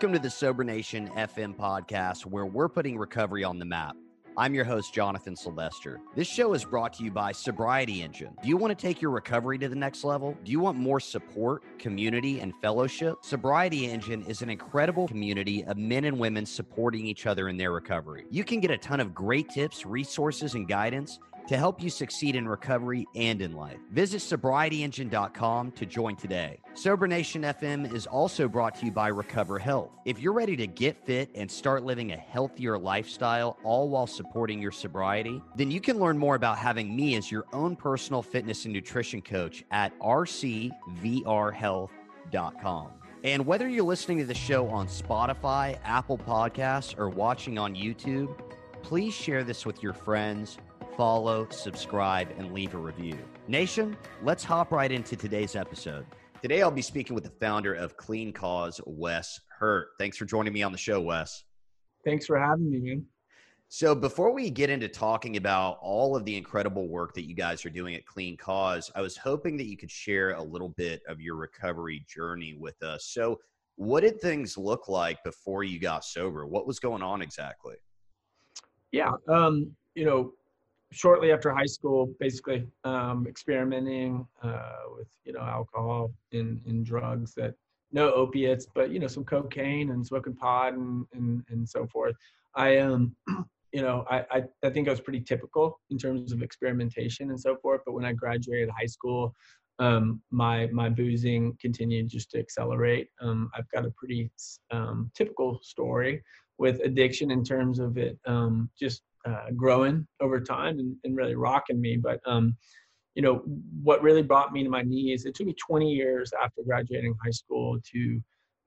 Welcome to the Sober Nation FM podcast, where we're putting recovery on the map. I'm your host, Jonathan Sylvester. This show is brought to you by Sobriety Engine. Do you want to take your recovery to the next level? Do you want more support, community, and fellowship? Sobriety Engine is an incredible community of men and women supporting each other in their recovery. You can get a ton of great tips, resources, and guidance to help you succeed in recovery and in life. Visit sobrietyengine.com to join today. Sober Nation FM is also brought to you by Recover Health. If you're ready to get fit and start living a healthier lifestyle, all while supporting your sobriety, then you can learn more about having me as your own personal fitness and nutrition coach at rcvrhealth.com. And whether you're listening to the show on Spotify, Apple Podcasts, or watching on YouTube, please share this with your friends follow, subscribe, and leave a review. Nation, let's hop right into today's episode. Today, I'll be speaking with the founder of Clean Cause, Wes Hurt. Thanks for joining me on the show, Wes. Thanks for having me, man. So, before we get into talking about all of the incredible work that you guys are doing at Clean Cause, I was hoping that you could share a little bit of your recovery journey with us. So, what did things look like before you got sober? What was going on exactly? Yeah, um, you know, shortly after high school, basically um, experimenting uh, with you know alcohol and, and drugs that no opiates, but you know some cocaine and smoking pot and and, and so forth. I um you know I, I I think I was pretty typical in terms of experimentation and so forth. But when I graduated high school, um, my my boozing continued just to accelerate. Um, I've got a pretty um, typical story with addiction in terms of it um, just uh, growing over time and, and, really rocking me. But um, you know, what really brought me to my knees, it took me 20 years after graduating high school to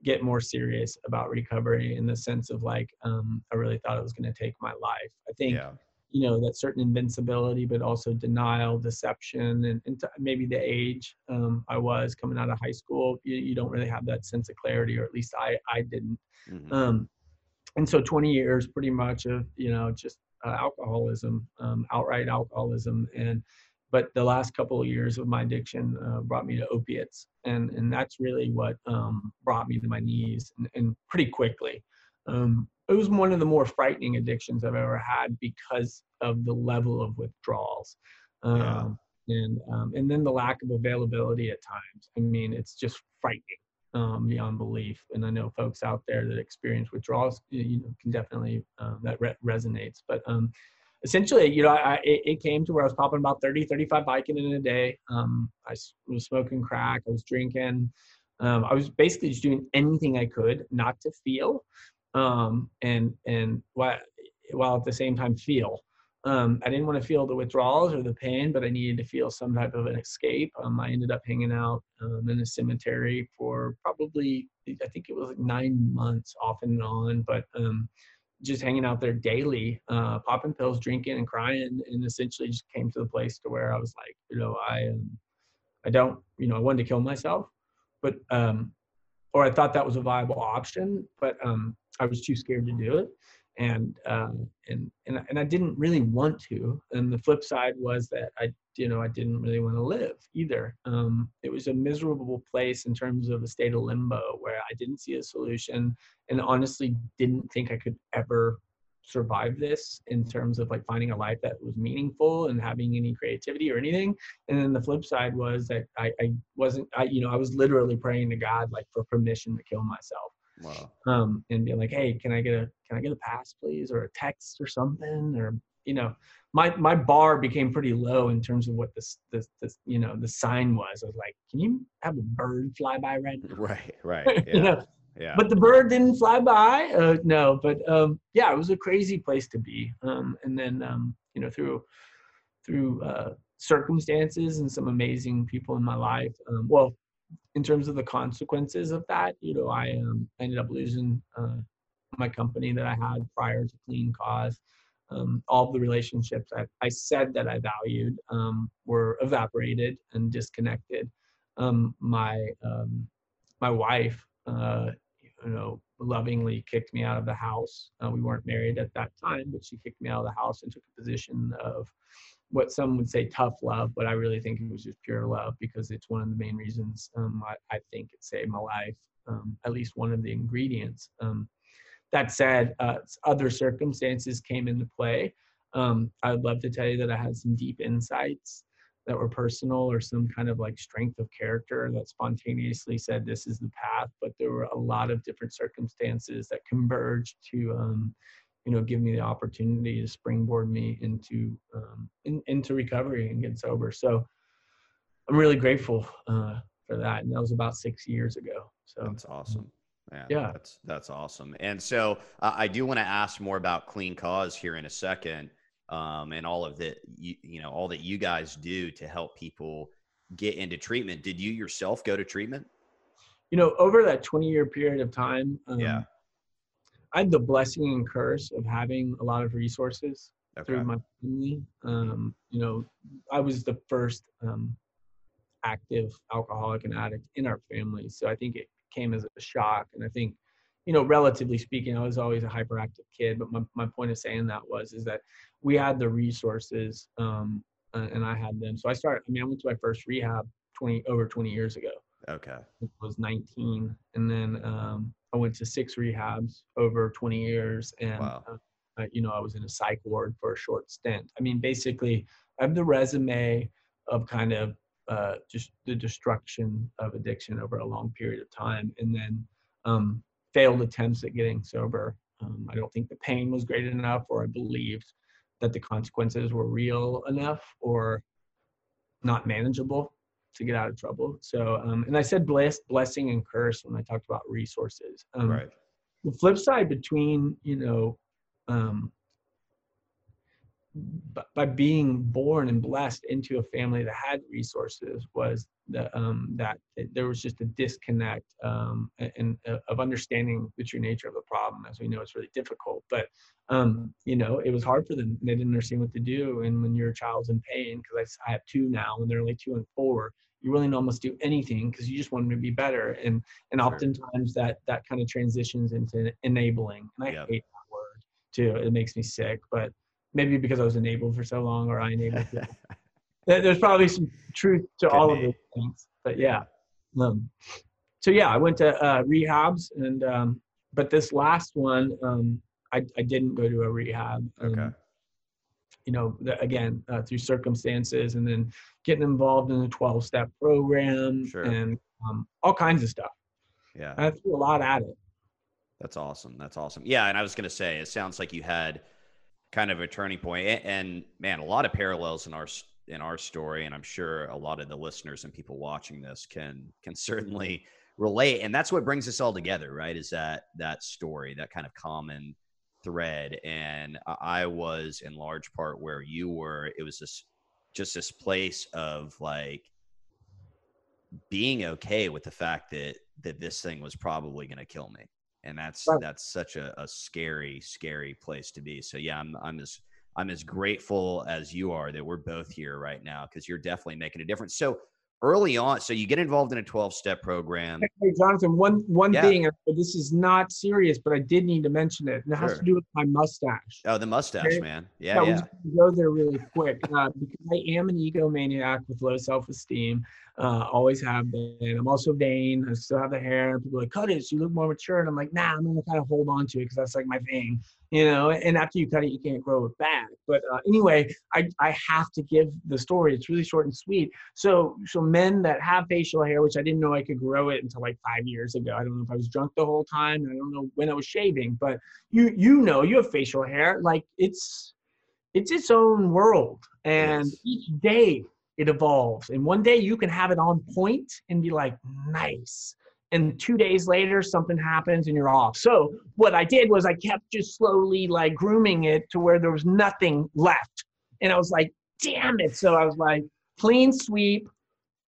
get more serious about recovery in the sense of like, um, I really thought it was going to take my life. I think, yeah. you know, that certain invincibility, but also denial, deception, and, and maybe the age um, I was coming out of high school, you, you, don't really have that sense of clarity, or at least I, I didn't. Mm-hmm. Um, and so 20 years pretty much of, you know, just uh, alcoholism, um, outright alcoholism, and but the last couple of years of my addiction uh, brought me to opiates, and and that's really what um, brought me to my knees, and, and pretty quickly. Um, it was one of the more frightening addictions I've ever had because of the level of withdrawals. Yeah. Um, and um, and then the lack of availability at times. I mean, it's just frightening um, beyond belief. And I know folks out there that experience withdrawals, you know, can definitely um, that re- resonates. But um, essentially, you know, I, it, it, came to where I was popping about 30, 35 Vicodin in a day. Um, I was smoking crack. I was drinking. Um, I was basically just doing anything I could not to feel, um, and and while while at the same time feel. Um, I didn't want to feel the withdrawals or the pain, but I needed to feel some type of an escape. Um, I ended up hanging out um, in a cemetery for probably, I think it was like nine months off and on, but um, just hanging out there daily, uh, popping pills, drinking and crying, and essentially just came to the place to where I was like, you know, I, um, I don't, you know, I wanted to kill myself, but, um, or I thought that was a viable option, but I was too scared to do it and um, and and and I didn't really want to. And the flip side was that I, you know, I didn't really want to live either. Um, it was a miserable place in terms of a state of limbo where I didn't see a solution, and honestly didn't think I could ever survive this in terms of like finding a life that was meaningful and having any creativity or anything and then the flip side was that i, I wasn't i you know i was literally praying to god like for permission to kill myself Wow. Um, and being like, hey, can I get a can I get a pass, please, or a text or something, or you know, my my bar became pretty low in terms of what this this, this you know the sign was. I was like, can you have a bird fly by right now? Right, right. Yeah. you know? Yeah. But the bird didn't fly by. Uh, no, but um, yeah, it was a crazy place to be. Um, and then um, you know through through uh, circumstances and some amazing people in my life. Um, well, in terms of the consequences of that, you know, I um, ended up losing uh, my company that I had prior to Clean Cause. Um, all the relationships I, I said that I valued um, were evaporated and disconnected. Um, my um, my wife, uh, you know, lovingly kicked me out of the house. Uh, we weren't married at that time, but she kicked me out of the house and took a position of what some would say tough love, but I really think it was just pure love because it's one of the main reasons um, I, I, think it saved my life. Um, at least one of the ingredients. Um, that said, uh, other circumstances came into play. Um, I would love to tell you that I had some deep insights that were personal or some kind of like strength of character that spontaneously said this is the path. But there were a lot of different circumstances that converged to um, you know, give me the opportunity to springboard me into um, in, into recovery and get sober. So I'm really grateful uh, for that, and that was about six years ago. So that's awesome. Man, yeah, that's that's awesome. And so uh, I do want to ask more about Clean Cause here in a second, um, and all of the you, you know all that you guys do to help people get into treatment. Did you yourself go to treatment? You know, over that 20 year period of time, um, yeah I had the blessing and curse of having a lot of resources okay. through my family. Um, you know, I was the first um, active alcoholic and addict in our family, so I think it came as a shock. And I think, you know, relatively speaking, I was always a hyperactive kid. But my my point of saying that was is that we had the resources, um, and I had them. So I started. I mean, I went to my first rehab twenty over twenty years ago. Okay. I was 19, and then um, I went to six rehabs over 20 years, and wow. uh, you know I was in a psych ward for a short stint. I mean, basically, I have the resume of kind of uh, just the destruction of addiction over a long period of time, and then um, failed attempts at getting sober. Um, I don't think the pain was great enough, or I believed that the consequences were real enough, or not manageable to get out of trouble. So, um, and I said bless, blessing and curse when I talked about resources. Um, right. The flip side between, you know, um, by being born and blessed into a family that had resources was the, um, that there was just a disconnect um, and, uh, of understanding the true nature of the problem. As we know, it's really difficult, but um, you know, it was hard for them. They didn't understand what to do. And when your child's in pain, because I, I, have two now, and they're only two and four, you really don't almost do anything because you just want them to be better. And and oftentimes that that kind of transitions into enabling. And I yep. hate that word too. It makes me sick, but maybe because I was enabled for so long or I enabled. There's probably some truth to Could all be. of those things, but yeah. Um, so yeah, I went to uh, rehabs and um, but this last one, um, I, I didn't go to a rehab. Okay. You know, the, again, uh, through circumstances, and then getting involved in a 12-step program sure. and um, all kinds of stuff. Yeah, I threw a lot at it. That's awesome. That's awesome. Yeah, and I was going to say, it sounds like you had kind of a turning point, and, and man, a lot of parallels in our in our story, and I'm sure a lot of the listeners and people watching this can can certainly relate. And that's what brings us all together, right? Is that that story, that kind of common thread. And I was in large part where you were. It was this just this place of like being okay with the fact that that this thing was probably going to kill me and that's right. that's such a, a scary scary place to be so yeah i'm i'm as i'm as grateful as you are that we're both here right now because you're definitely making a difference so early on so you get involved in a 12 step program hey jonathan one one yeah. thing this is not serious but i did need to mention it and it sure. has to do with my mustache oh the mustache okay? man yeah yeah, yeah. go there really quick uh, because i am an egomaniac with low self-esteem uh, always have been. I'm also vain. I still have the hair. People are like, cut it. So you look more mature. And I'm like, nah, I'm going to kind of hold on to it because that's like my thing, you know? And after you cut it, you can't grow it back. But uh, anyway, I, I have to give the story. It's really short and sweet. So, so men that have facial hair, which I didn't know I could grow it until like five years ago. I don't know if I was drunk the whole time. I don't know when I was shaving, but you, you know, you have facial hair. Like it's, it's its own world. And yes. each day it evolves. And one day you can have it on point and be like, nice. And two days later, something happens and you're off. So what I did was I kept just slowly like grooming it to where there was nothing left. And I was like, damn it. So I was like, clean sweep.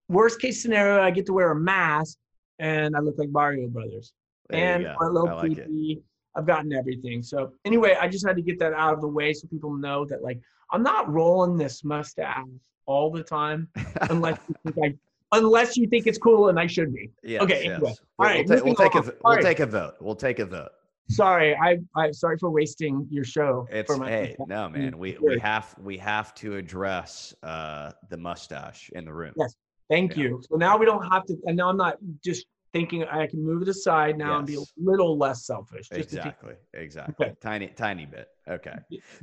Worst case scenario, I get to wear a mask and I look like Mario Brothers. There and a little like creepy. I've gotten everything. So anyway, I just had to get that out of the way so people know that like I'm not rolling this mustache all the time unless you think I, unless you think it's cool and I should be. Yes, okay. Yes. Anyway. All right, we'll, ta- we'll take a we'll right. take a vote. We'll take a vote. sorry, I I sorry for wasting your show. It's for my, hey, no man, we we have we have to address uh the mustache in the room. Yes. Thank Yeah. you. So now we don't have to, and now I'm not just thinking I can move it aside now and be a little less selfish. Just to keep- Exactly. Exactly. Okay. Tiny tiny bit. Okay.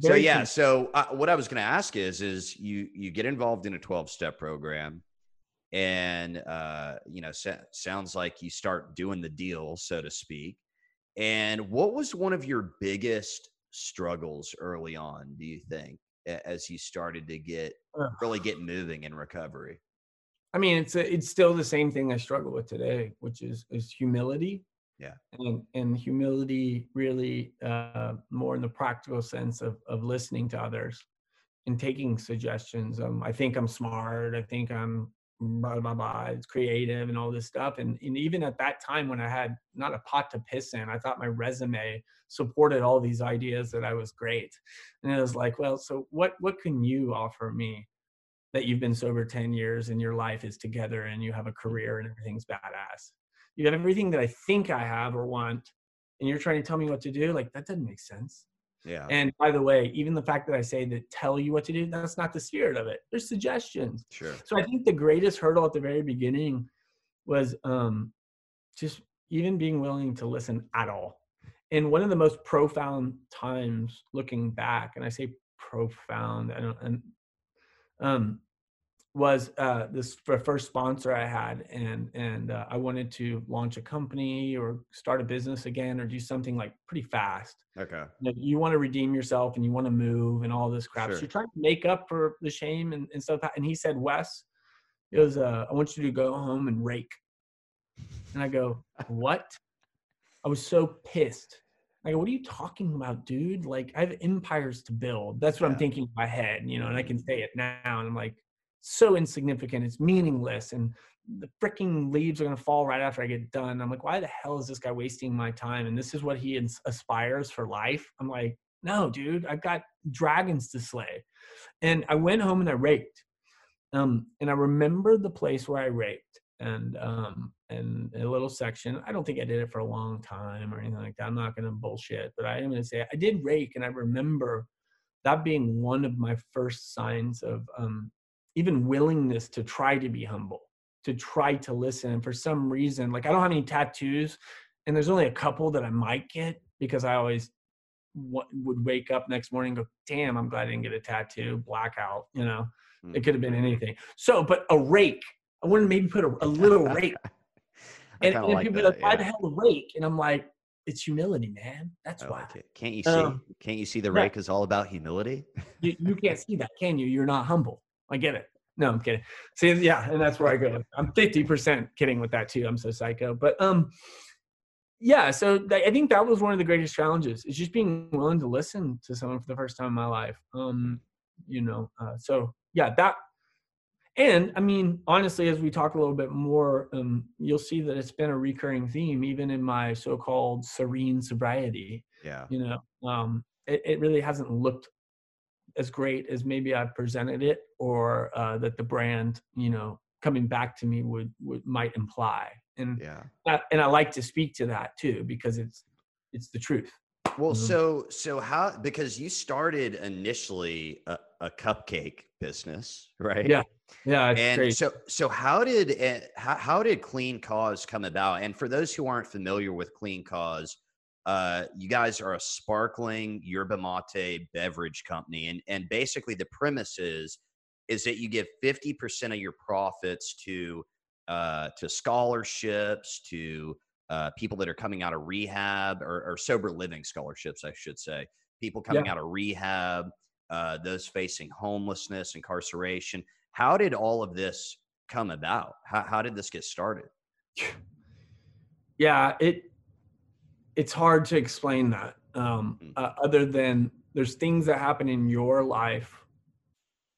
so yeah simple. so uh, what i was going to ask is is you you get involved in a 12 step program and uh you know sounds like you start doing the deal so to speak and what was one of your biggest struggles early on do you think as you started to get really get moving in recovery I mean, it's a, it's still the same thing I struggle with today, which is is humility. Yeah. And and humility really uh, more in the practical sense of of listening to others and taking suggestions. Um, I think I'm smart. I think I'm blah blah blah. It's creative and all this stuff. And and even at that time when I had not a pot to piss in, I thought my resume supported all these ideas that I was great. And it was like, well, so what what can you offer me? that you've been sober 10 years and your life is together and you have a career and everything's badass. You have everything that I think I have or want, and you're trying to tell me what to do. Like, that doesn't make sense. Yeah And by the way, even the fact that I say that tell you what to do, that's not the spirit of it. There's suggestions. sure So I think the greatest hurdle at the very beginning was um, just even being willing to listen at all. And one of the most profound times looking back, and I say profound, I don't, and, um, was uh, this first sponsor I had, and and uh, I wanted to launch a company or start a business again or do something like pretty fast okay you, know, you want to redeem yourself and you want to move and all this crap. Sure. So you're trying to make up for the shame and, and stuff. And he said, Wes, it was, uh, I want you to go home and rake. And I go, what? I was so pissed. I go, what are you talking about, dude? Like, I have empires to build. That's what Yeah. I'm thinking in my head, you know, and I can say it now. And I'm like, so insignificant. It's meaningless. And the freaking leaves are to fall right after I get done. I'm like, why the hell is this guy wasting my time? And this is what he ins- aspires for life. I'm like, no, dude, I've got dragons to slay. And I went home and I raked. Um, and I remember the place where I raked and um and a little section. I don't think I did it for a long time or anything like that. I'm not gonna bullshit, but I am gonna say I did rake and I remember that being one of my first signs of um even willingness to try to be humble, to try to listen. And for some reason, like I don't have any tattoos, and there's only a couple that I might get because I always wa- would wake up next morning and go, damn, I'm glad I didn't get a tattoo, blackout, you know, Mm. it could have been anything. So, but a rake, I wanted to maybe put a, a little rake. And, and like people that, like, why yeah. the hell a rake? And I'm like, it's humility, man. That's I why. like. Can't you see? Um, Can't you see the yeah. rake is all about humility? You, you can't see that, can you? You're not humble. I get it. No, I'm kidding. See, yeah, and that's where I go. I'm 50% kidding with that too. I'm so psycho. But um, yeah. So th- I think that was one of the greatest challenges. Is just being willing to listen to someone for the first time in my life. Um, you know. Uh, so yeah, that. And I mean, honestly, as we talk a little bit more, um, you'll see that it's been a recurring theme, even in my so-called serene sobriety Yeah. you know um it, it really hasn't looked as great as maybe i've presented it or uh that the brand you know coming back to me would would might imply and Yeah. I, and i like to speak to that too because it's it's the truth Well, Mhm. so so how because you started initially a, a cupcake business, right? Yeah, yeah And so so how did it, how how did Clean Cause come about? And for those who aren't familiar with Clean Cause, uh, you guys are a sparkling yerba mate beverage company, and and basically the premise is is that you give fifty percent of your profits to uh, to scholarships to uh, people that are coming out of rehab or, or sober living scholarships, I should say. People coming out of rehab, uh, those facing homelessness, incarceration. How did all of this come about? How, how did this get started? yeah it it's hard to explain that um Mm. uh, other than there's things that happen in your life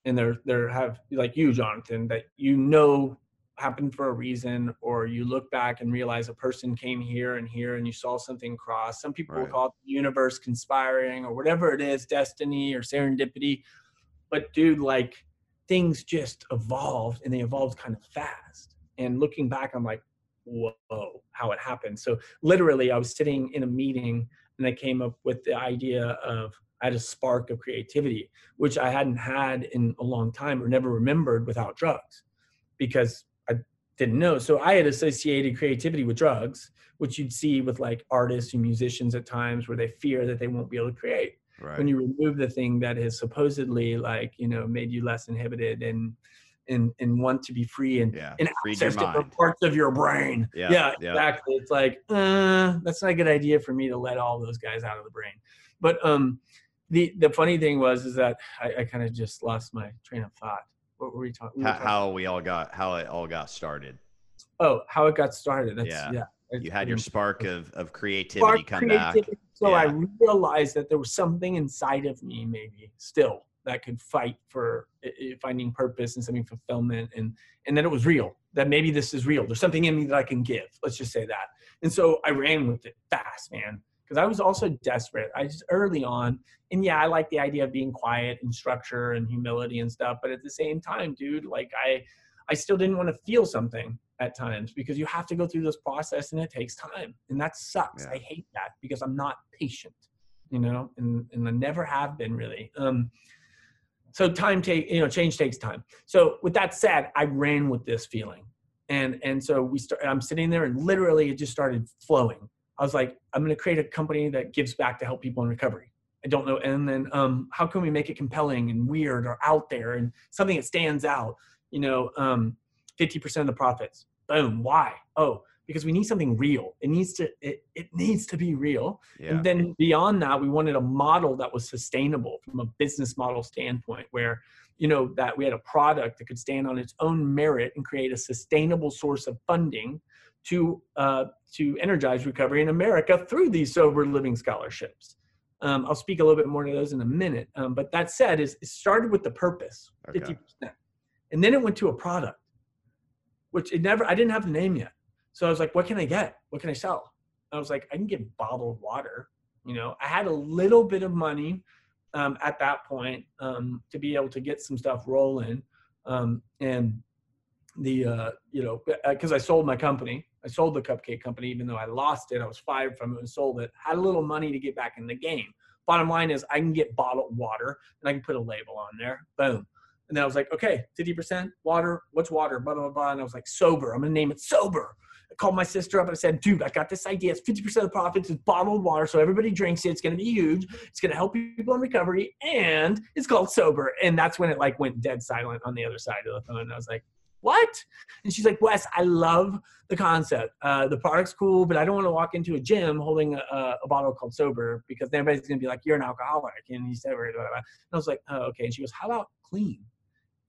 and there there have like you jonathan that you know happened for a reason or you look back and realize a person came here and here and you saw something cross some people Right. call it the universe conspiring or whatever it is destiny or serendipity but dude like things just evolved and they evolved kind of fast and looking back i'm like whoa, how it happened. So literally, I was sitting in a meeting and I came up with the idea of I had a spark of creativity, which I hadn't had in a long time or never remembered without drugs, because I didn't know. So I had associated creativity with drugs, which you'd see with like artists and musicians at times where they fear that they won't be able to create. Right. When you remove the thing that has supposedly like you know made you less inhibited and and and want to be free and yeah. and access different parts of your brain. Yeah, Yeah, yeah. exactly. It's like, uh, that's not a good idea for me to let all those guys out of the brain. But um, the the funny thing was is that I, I kind of just lost my train of thought. What were we talking? How, how we all got how it all got started. Oh, how it got started. That's Yeah. yeah. You had your spark of of creativity spark come back. creativity. So I realized that there was something inside of me, maybe still, that could fight for finding purpose and something fulfillment, and and that it was real. That maybe this is real. There's something in me that I can give. Let's just say that. And so I ran with it fast, man, because I was also desperate. I just early on, and yeah, I like the idea of being quiet and structure and humility and stuff, but at the same time, dude, like I, I still didn't want to feel something at times because you have to go through this process and it takes time and that sucks Yeah. i hate that because i'm not patient you know and, and i never have been really um so time take you know change takes time. So with that said i ran with this feeling. And and so we start i'm sitting there and literally it just started flowing. I was like i'm going to create a company that gives back to help people in recovery. I don't know and then um how can we make it compelling and weird or out there and something that stands out? You know um 50% of the profits. Boom why? Oh because we need something real it needs to it, it needs to be real Yeah. and then beyond that, we wanted a model that was sustainable from a business model standpoint, where you know that we had a product that could stand on its own merit and create a sustainable source of funding to uh, to energize recovery in America through these sober living scholarships. Um, I'll speak a little bit more to those in a minute. Um, but that said, is it started with the purpose, Okay. fifty percent, and then it went to a product, which it never. I didn't have the name yet, so I was like, "What can I get? What can I sell?" I was like, I can get bottled water. You know, I had a little bit of money um, at that point um, to be able to get some stuff rolling. Um, and the, uh, you know, because I sold my company, I sold the cupcake company, even though I lost it, I was fired from it and sold it, had a little money to get back in the game. Bottom line is, I can get bottled water and I can put a label on there. Boom. And then I was like, okay, 50% water. What's water? Blah, blah, blah. And I was like, sober. I'm going to name it sober. I called my sister up and I said, dude, I got this idea. It's 50% of the profits is bottled water. So everybody drinks it. It's going to be huge. It's going to help people in recovery. And it's called sober. And that's when it like went dead silent on the other side of the phone. I was like, what? And she's like, Wes, I love the concept. Uh, the product's cool, but I don't want to walk into a gym holding a, a, bottle called sober because everybody's going to be like, you're an alcoholic. And you said, blah, blah, blah. And I was like, oh, okay. And she goes, how about clean?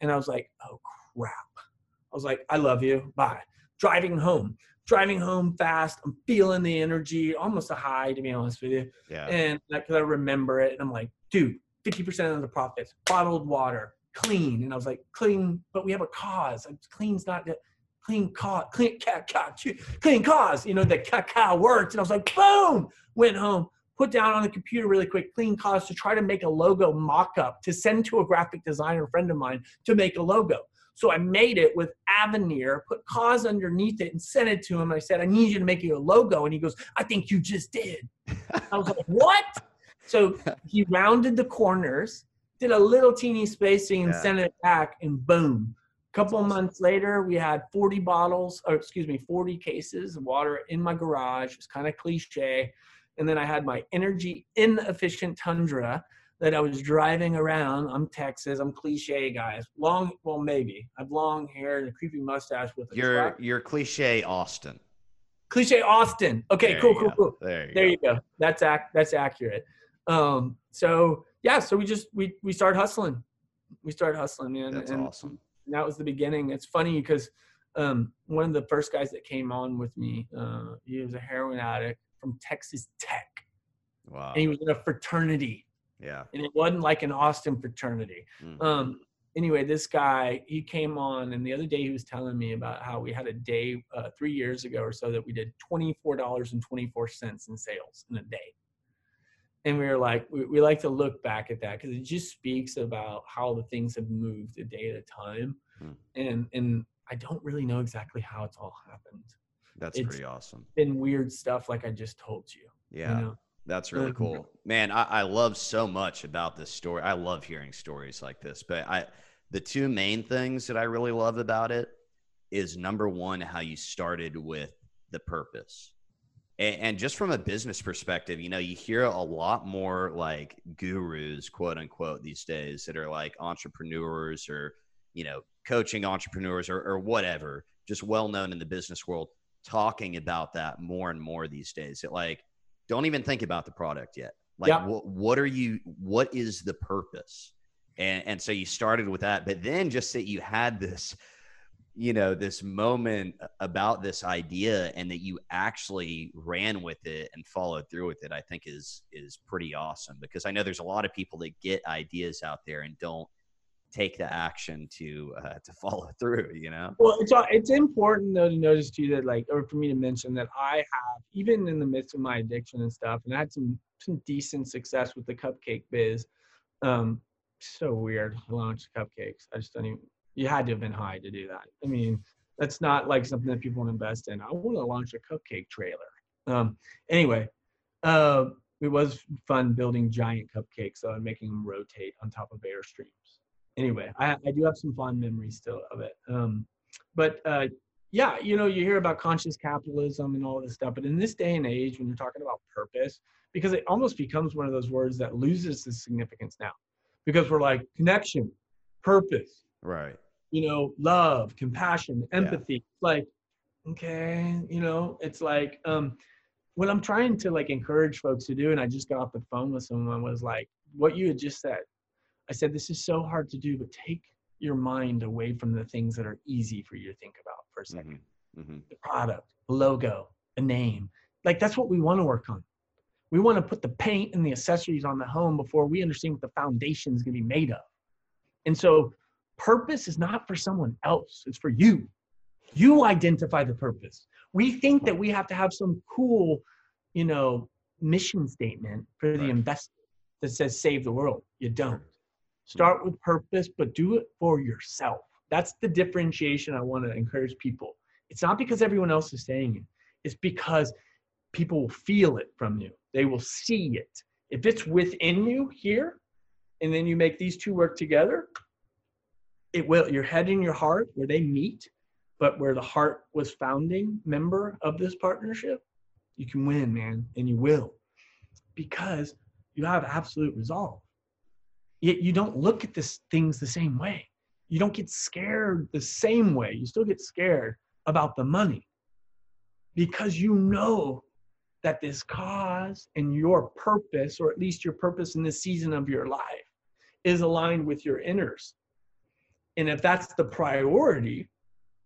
And I was like, oh, crap. I was like, I love you. Bye. Driving home, driving home fast. I'm feeling the energy, almost a high, to be honest with you. Yeah. And because I remember it, and I'm like, dude, 50% of the profits, bottled water, clean. And I was like, clean, but we have a cause. Clean's not the clean cause, clean cat, cat, clean cause. You know, the cacao works. And I was like, boom, went home, put down on the computer really quick, clean cause to try to make a logo mock up to send to a graphic designer friend of mine to make a logo. So I made it with Avenir, put cause underneath it, and sent it to him. I said, I need you to make you a logo. And he goes, I think you just did. I was like, what? So he rounded the corners, did a little teeny spacing, and Yeah. sent it back, and boom. A couple awesome. months later, we had 40 bottles, or excuse me, 40 cases of water in my garage. It's kind of cliche. And then I had my energy inefficient Tundra that I was driving around. I'm Texas. I'm cliche, guys. Long, well, maybe. I've long hair and a creepy mustache with a You're truck. you're cliche Austin. Cliche Austin. Okay, There cool, cool, go. cool. There you There go. you go. That's ac- that's accurate. Um, so yeah, so we just we we started hustling. We started hustling, man. That's and awesome. that was the beginning. It's funny because um, one of the first guys that came on with me, uh, he was a heroin addict from Texas Tech, Wow. and he was in a fraternity, Yeah. and it wasn't like an Austin fraternity. Mhm. Um, anyway, this guy he came on, and the other day he was telling me about how we had a day uh, three years ago or so that we did twenty four dollars and twenty four cents in sales in a day. And we were like, we, we like to look back at that because it just speaks about how the things have moved a day at a time, Hmm. and and I don't really know exactly how it's all happened. That's It's pretty awesome. been weird stuff like I just told you. Yeah. You know? That's really Mhm. cool. Man, I, I love so much about this story. I love hearing stories like this. But I the two main things that I really love about it is number one, how you started with the purpose. And, and just from a business perspective, you know, you hear a lot more like gurus, quote unquote, these days that are like entrepreneurs or, you know, coaching entrepreneurs or, or whatever, just well known in the business world, talking about that more and more these days. It like, don't even think about the product yet. Like, Yeah. what, what are you, what is the purpose? And, and so you started with that, but then just that you had this, you know, this moment about this idea and that you actually ran with it and followed through with it, I think is, is pretty awesome because I know there's a lot of people that get ideas out there and don't take the action to, uh, to follow through, you know? Well, it's uh, it's important though to notice too that like, or for me to mention that I have even in the midst of my addiction and stuff, and I had some some decent success with the cupcake biz. Um, so weird. I launched cupcakes. I just don't even. You had to have been high to do that. I mean, that's not like something that people want to invest in. I want to launch a cupcake trailer. Um, anyway, uh, it was fun building giant cupcakes though and making them rotate on top of airstreams. Anyway, I, I do have some fond memories still of it. Um, but uh, yeah, you know, you hear about conscious capitalism and all this stuff, but in this day and age, when you're talking about purpose, because it almost becomes one of those words that loses its significance now, because we're like connection, purpose, Right. you know, love, compassion, Yeah. empathy. Like, okay, you know, it's like um, what I'm trying to like encourage folks to do, and I just got off the phone with someone was like, what you had just said. I said, this is so hard to do, but take your mind away from the things that are easy for you to think about for a 2nd Mhm. Mhm. The product, a logo, a name. Like that's what we want to work on. We want to put the paint and the accessories on the home before we understand what the foundation is going to be made of. And so purpose is not for someone else, it's for you. You identify the purpose. We think that we have to have some cool, you know, mission statement for the Right. investor that says save the world. You don't. Mm-hmm. Start with purpose, but do it for yourself. That's the differentiation I want to encourage people. It's not because everyone else is saying it, it's because people will feel it from you. They will see it. If it's within you here, and then you make these two work together, it will. Your head and your heart, where they meet, but where the heart was founding member of this partnership, you can win, man, and you will, because you have absolute resolve. Yet you don't look at this things the same way. You don't get scared the same way. You still get scared about the money because you know that this cause and your purpose, or at least your purpose in this season of your life, is aligned with your inners. And if that's the priority,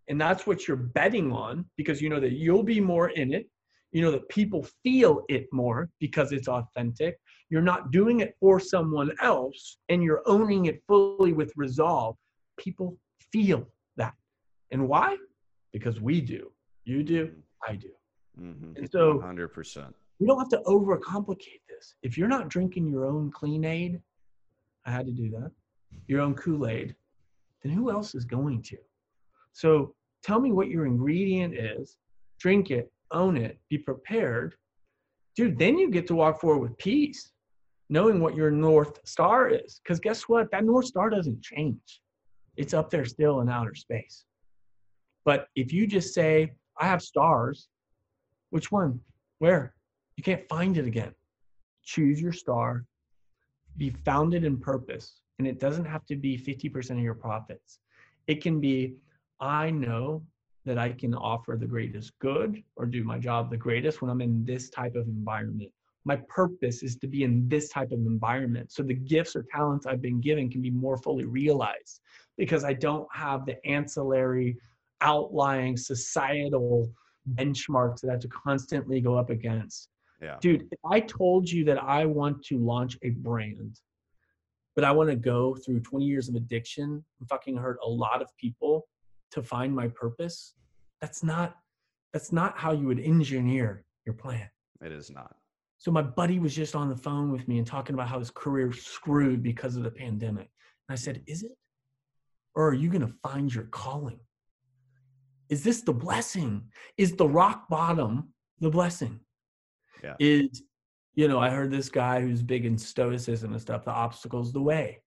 and that's what you're betting on, because you know that you'll be more in it, you know that people feel it more because it's authentic. You're not doing it for someone else, and you're owning it fully with resolve. People feel that. And why? Because we do. You do, I do. Mhm. And so 100%. we don't have to overcomplicate this. If you're not drinking your own clean aid, I had to do that, your own Kool Aid, then who else is going to? So tell me what your ingredient is, drink it, own it, be prepared. Dude, then you get to walk forward with peace, knowing what your North Star is. Because guess what? That North Star doesn't change, it's up there still in outer space. But if you just say, I have stars, which one? Where? You can't find it again. Choose your star, be founded in purpose, and it doesn't have to be 50% of your profits. It can be, I know that I can offer the greatest good or do my job the greatest when I'm in this type of environment. My purpose is to be in this type of environment. So the gifts or talents I've been given can be more fully realized because I don't have the ancillary, outlying societal benchmarks that I have to constantly go up against. Yeah. Dude, if I told you that I want to launch a brand, but I want to go through 20 years of addiction and fucking hurt a lot of people to find my purpose, that's not that's not how you would engineer your plan. It is not. So my buddy was just on the phone with me and talking about how his career screwed because of the pandemic. And I said, mm. "Is it? Or are you going to find your calling?" is this the blessing? Is the rock bottom the blessing? Yeah. Is, you know, I heard this guy who's big in stoicism and stuff, the obstacle's the way.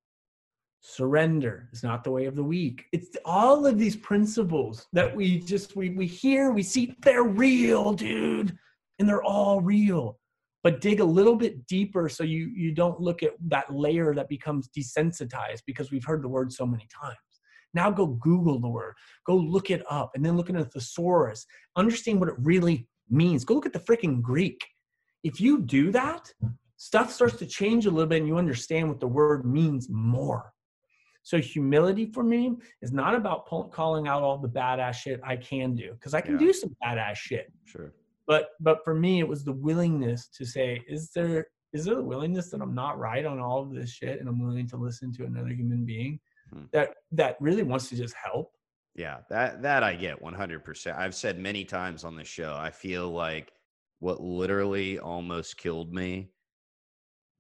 Surrender is not the way of the weak. It's all of these principles that we just we we hear, we see, they're real, dude. And they're all real. But dig a little bit deeper so you you don't look at that layer that becomes desensitized because we've heard the word so many times. Now go Google the word, go look it up, and then look at the thesaurus. Understand what it really means. Go look at the freaking Greek. If you do that, stuff starts to change a little bit and you understand what the word means more. So humility for me is not about calling out all the badass shit I can do because I can yeah. do some badass shit. Sure. But but for me, it was the willingness to say, is there is there a willingness that I'm not right on all of this shit and I'm willing to listen to another human being hmm. that that really wants to just help? Yeah, that that I get 100%. I've said many times on the show, I feel like what literally almost killed me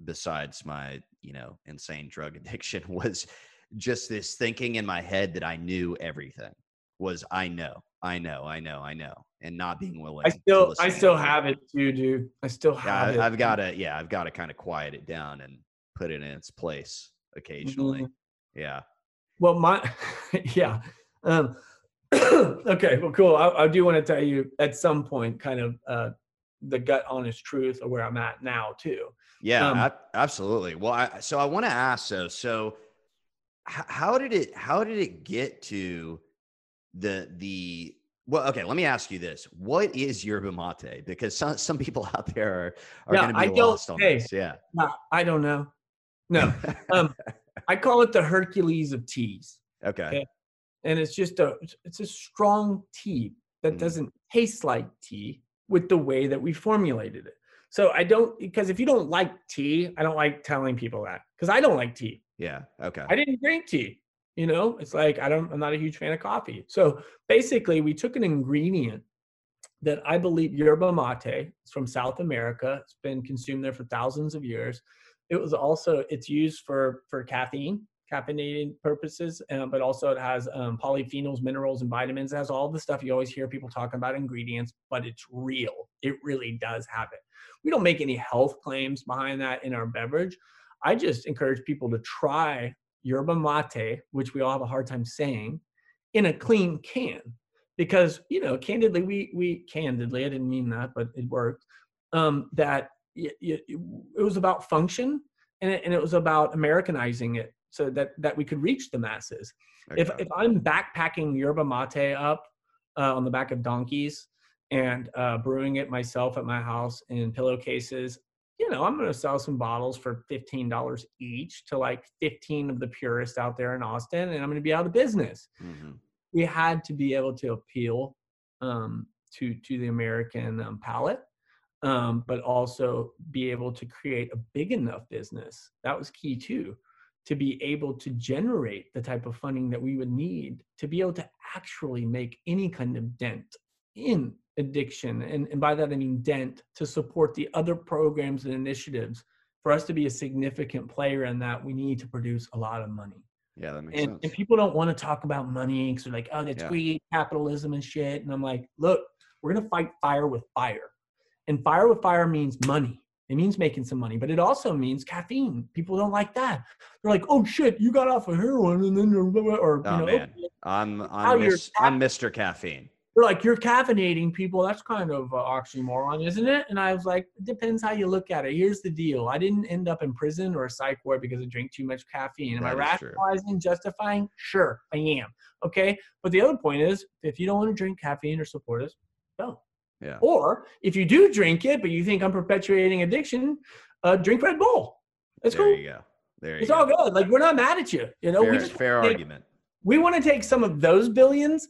besides my, you know, insane drug addiction was just this thinking in my head that I knew everything. Was I know, I know, I know, I know, and not being willing. I still, I still have it too, dude. I still have yeah, it. I've got to, yeah, I've got to kind of quiet it down and put it in its place occasionally. Mm-hmm. Yeah. Well, my, yeah. Um, okay, well, cool. I, I do want to tell you at some point, kind of uh, the gut honest truth of where I'm at now, too. Yeah, um, absolutely. Well, I, so I want to ask so so how did it how did it get to the the well okay let me ask you this what is yerba mate? Because some, some people out there are, are yeah, going to be lost on hey, this yeah. no, i don't know. No um i call it the hercules of teas okay. okay, and it's just a it's a strong tea that mm. doesn't taste like tea with the way that we formulated it. So i don't because if you don't like tea i don't like telling people that because i don't like tea yeah. Okay. I didn't drink tea. You know, it's like I don't. I'm not a huge fan of coffee. So basically, we took an ingredient that I believe yerba mate. It's from South America. It's been consumed there for thousands of years. It was also it's used for for caffeine, caffeinating purposes, um, but also it has um, polyphenols, minerals, and vitamins. It has all the stuff you always hear people talking about ingredients, but it's real. It really does have it. We don't make any health claims behind that in our beverage, I just encourage people to try yerba mate, which we all have a hard time saying, in a clean can. Because, you know, candidly, we, we candidly, I didn't mean that, but it worked, um, that it, it, it was about function and it, and it was about Americanizing it so that, that we could reach the masses. Okay. If, if I'm backpacking yerba mate up uh, on the back of donkeys and uh, brewing it myself at my house in pillowcases, you know, I'm going to sell some bottles for $15 each to like 15 of the purists out there in Austin, and I'm going to be out of business. Mm-hmm. We had to be able to appeal um, to to the American um, palate, um, but also be able to create a big enough business. That was key too, to be able to generate the type of funding that we would need to be able to actually make any kind of dent in addiction. And, and by that, I mean dent to support the other programs and initiatives. For us to be a significant player in that, we need to produce a lot of money. Yeah, that makes and, sense. And people don't want to talk about money because they're like, oh, that's yeah. greed, capitalism, and shit. And I'm like, look, we're going to fight fire with fire. And fire with fire means money. It means making some money, but it also means caffeine. People don't like that. They're like, "Oh shit, you got off of heroin and then or oh, you know, man. I'm I'm, mis- I'm Mr. Caffeine they're like, you're caffeinating people. That's kind of uh, oxymoron, isn't it? And I was like, it depends how you look at it. Here's the deal. I didn't end up in prison or a psych ward because I drank too much caffeine. Am that I rationalizing, true. justifying? Sure, I am. Okay. But the other point is, if you don't want to drink caffeine or support us, don't. Yeah. Or if you do drink it, but you think I'm perpetuating addiction, uh, drink Red Bull. That's cool. there cool. You go. There you it's go. all good. Like we're not mad at you. You know, fair, we just fair argument. We want to take some of those billions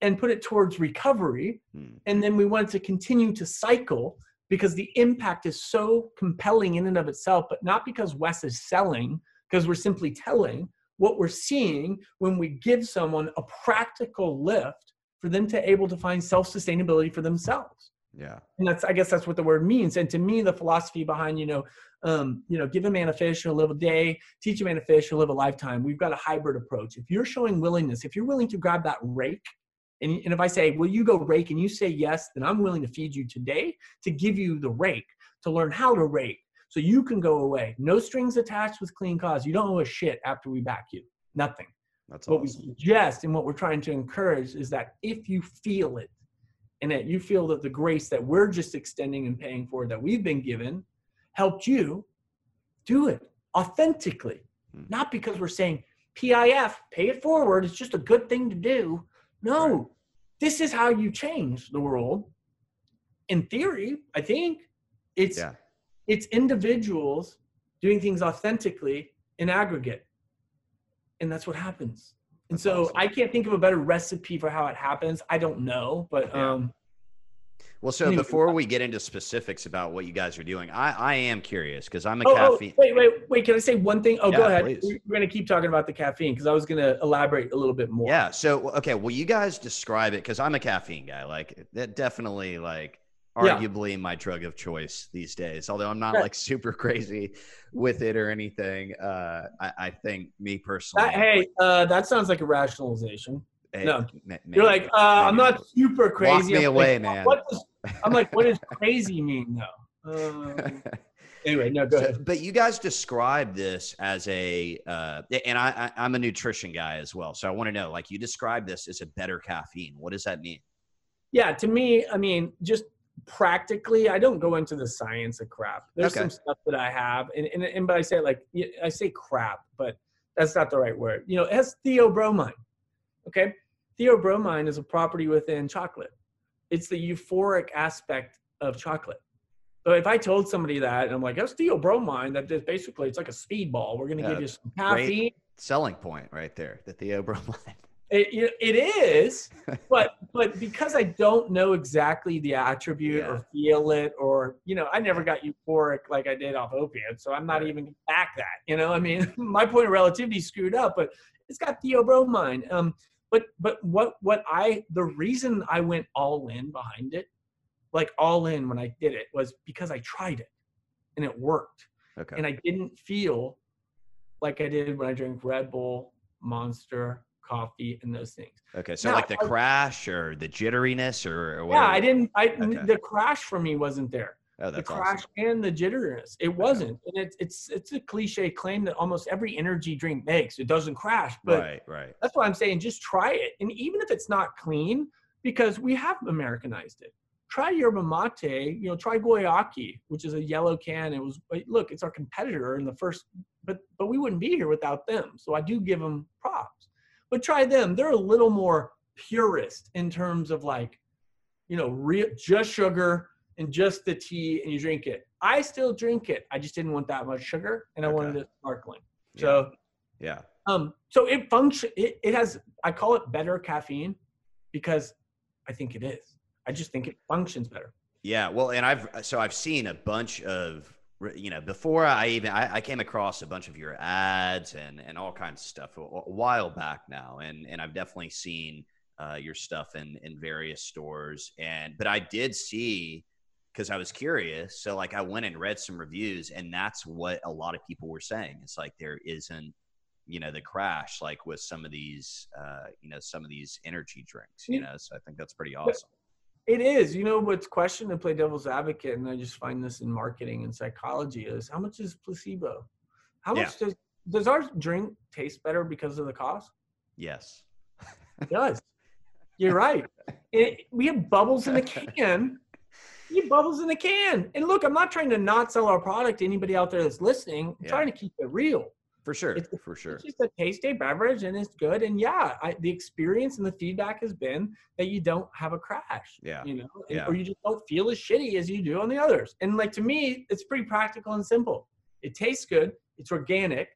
and put it towards recovery. Hmm. And then we want to continue to cycle because the impact is so compelling in and of itself, but not because Wes is selling, because we're simply telling what we're seeing when we give someone a practical lift for them to able to find self-sustainability for themselves. Yeah. And that's I guess that's what the word means. And to me, the philosophy behind, you know, um, you know, give a man a fish, he'll live a day, teach a man a fish, he'll live a lifetime. We've got a hybrid approach. If you're showing willingness, if you're willing to grab that rake And, and if I say, will you go rake? And you say yes, then I'm willing to feed you today to give you the rake to learn how to rake so you can go away. No strings attached with clean cause. You don't owe a shit after we back you. Nothing. That's what awesome. we suggest and what we're trying to encourage is that if you feel it and that you feel that the grace that we're just extending and paying for that we've been given helped you do it authentically Hmm. not because we're saying pif pay it forward it's just a good thing to do no Right. this is how you change the world in theory i think it's Yeah. it's individuals doing things authentically in aggregate and that's what happens and That's so awesome. i can't think of a better recipe for how it happens i don't know but Yeah. um Well, so Anyway. before we get into specifics about what you guys are doing, I, I am curious because I'm a oh, oh, caffeine. wait wait wait can i say one thing oh go ahead please. We- we're going to keep talking about the caffeine because i was going to elaborate a little bit more Yeah. So okay, will you guys describe it? Because I'm a caffeine guy. Like that definitely like Yeah. arguably my drug of choice these days. Although I'm not Right. like super crazy with it or anything. Uh I, I think me personally That- hey uh that sounds like a rationalization hey, no. you're like uh i'm not super crazy Walk me I'm away, like, man. what does, i'm like what does crazy mean though um, anyway no go So- ahead but you guys describe this as a, uh, and I, I, I'm a nutrition guy as well. So I want to know, like, you describe this as a better caffeine. What does that mean? Yeah, to me, I mean, just practically, I don't go into the science of crap. There's Okay. some stuff that I have, and, and and but I say like I say crap, but that's not the right word. You know, it has theobromine. Okay, theobromine is a property within chocolate. It's the euphoric aspect of chocolate. So if I told somebody that, and I'm like, that's theobromine, that is basically it's like a speedball. We're going to Yeah, give you some caffeine. Selling point right there, the theobromine. It, it, is, but but because I don't know exactly the attribute Yeah. or feel it or you know I never got euphoric like I did off opiates, so I'm not Right. even back that. You know, I mean, my point of relativity screwed up, but it's got theobromine. Um, but but what what I the reason I went all in behind it, like all in when I did it, was because I tried it, and it worked Okay. and I didn't feel like I did when I drank Red Bull, Monster, coffee, and those things. okay. So now, like the I- crash or the jitteriness or, or Yeah, I didn't. I Okay. the crash for me wasn't there. Oh, The crash awesome. and the jitteriness, it wasn't. And it's it's it's a cliche claim that almost every energy drink makes. It doesn't crash, but right, right. that's why I'm saying just try it. And even if it's not clean, because we have Americanized it. Try yerba mate, you know, try Guayakí, which is a yellow can. It was look, it's our competitor in the first, but but we wouldn't be here without them. So I do give them props. But try them. They're a little more purist in terms of like, you know, real just sugar and just the tea and you drink it. I still drink it. I just didn't want that much sugar and I wanted it sparkling. Yeah. So Yeah. um, so it function. It, it has. I call it better caffeine because I think it is. I just think it functions better. Yeah, well, and I've so I've seen a bunch of you know before I even I, I came across a bunch of your ads and and all kinds of stuff a, a while back now, and and I've definitely seen uh, your stuff in in various stores, and but I did see because I was curious, so like I went and read some reviews, and that's what a lot of people were saying. It's like there isn't you know the crash like with some of these uh you know some of these energy drinks you know so i think that's pretty awesome It is. You know what's question to play devil's advocate, and I just find this in marketing and psychology is how much is placebo? How Yeah. much does does our drink taste better because of the cost? yes It does. You're right. It, we have bubbles in the can. You bubbles in a can. And look, I'm not trying to not sell our product to anybody out there that's listening. I'm Yeah. trying to keep it real. For sure, It's- for sure. It's just a tasty beverage and it's good. And yeah, I, the experience and the feedback has been that you don't have a crash. Yeah. You know, Yeah. or you just don't feel as shitty as you do on the others. And like to me, it's pretty practical and simple. It tastes good. It's organic.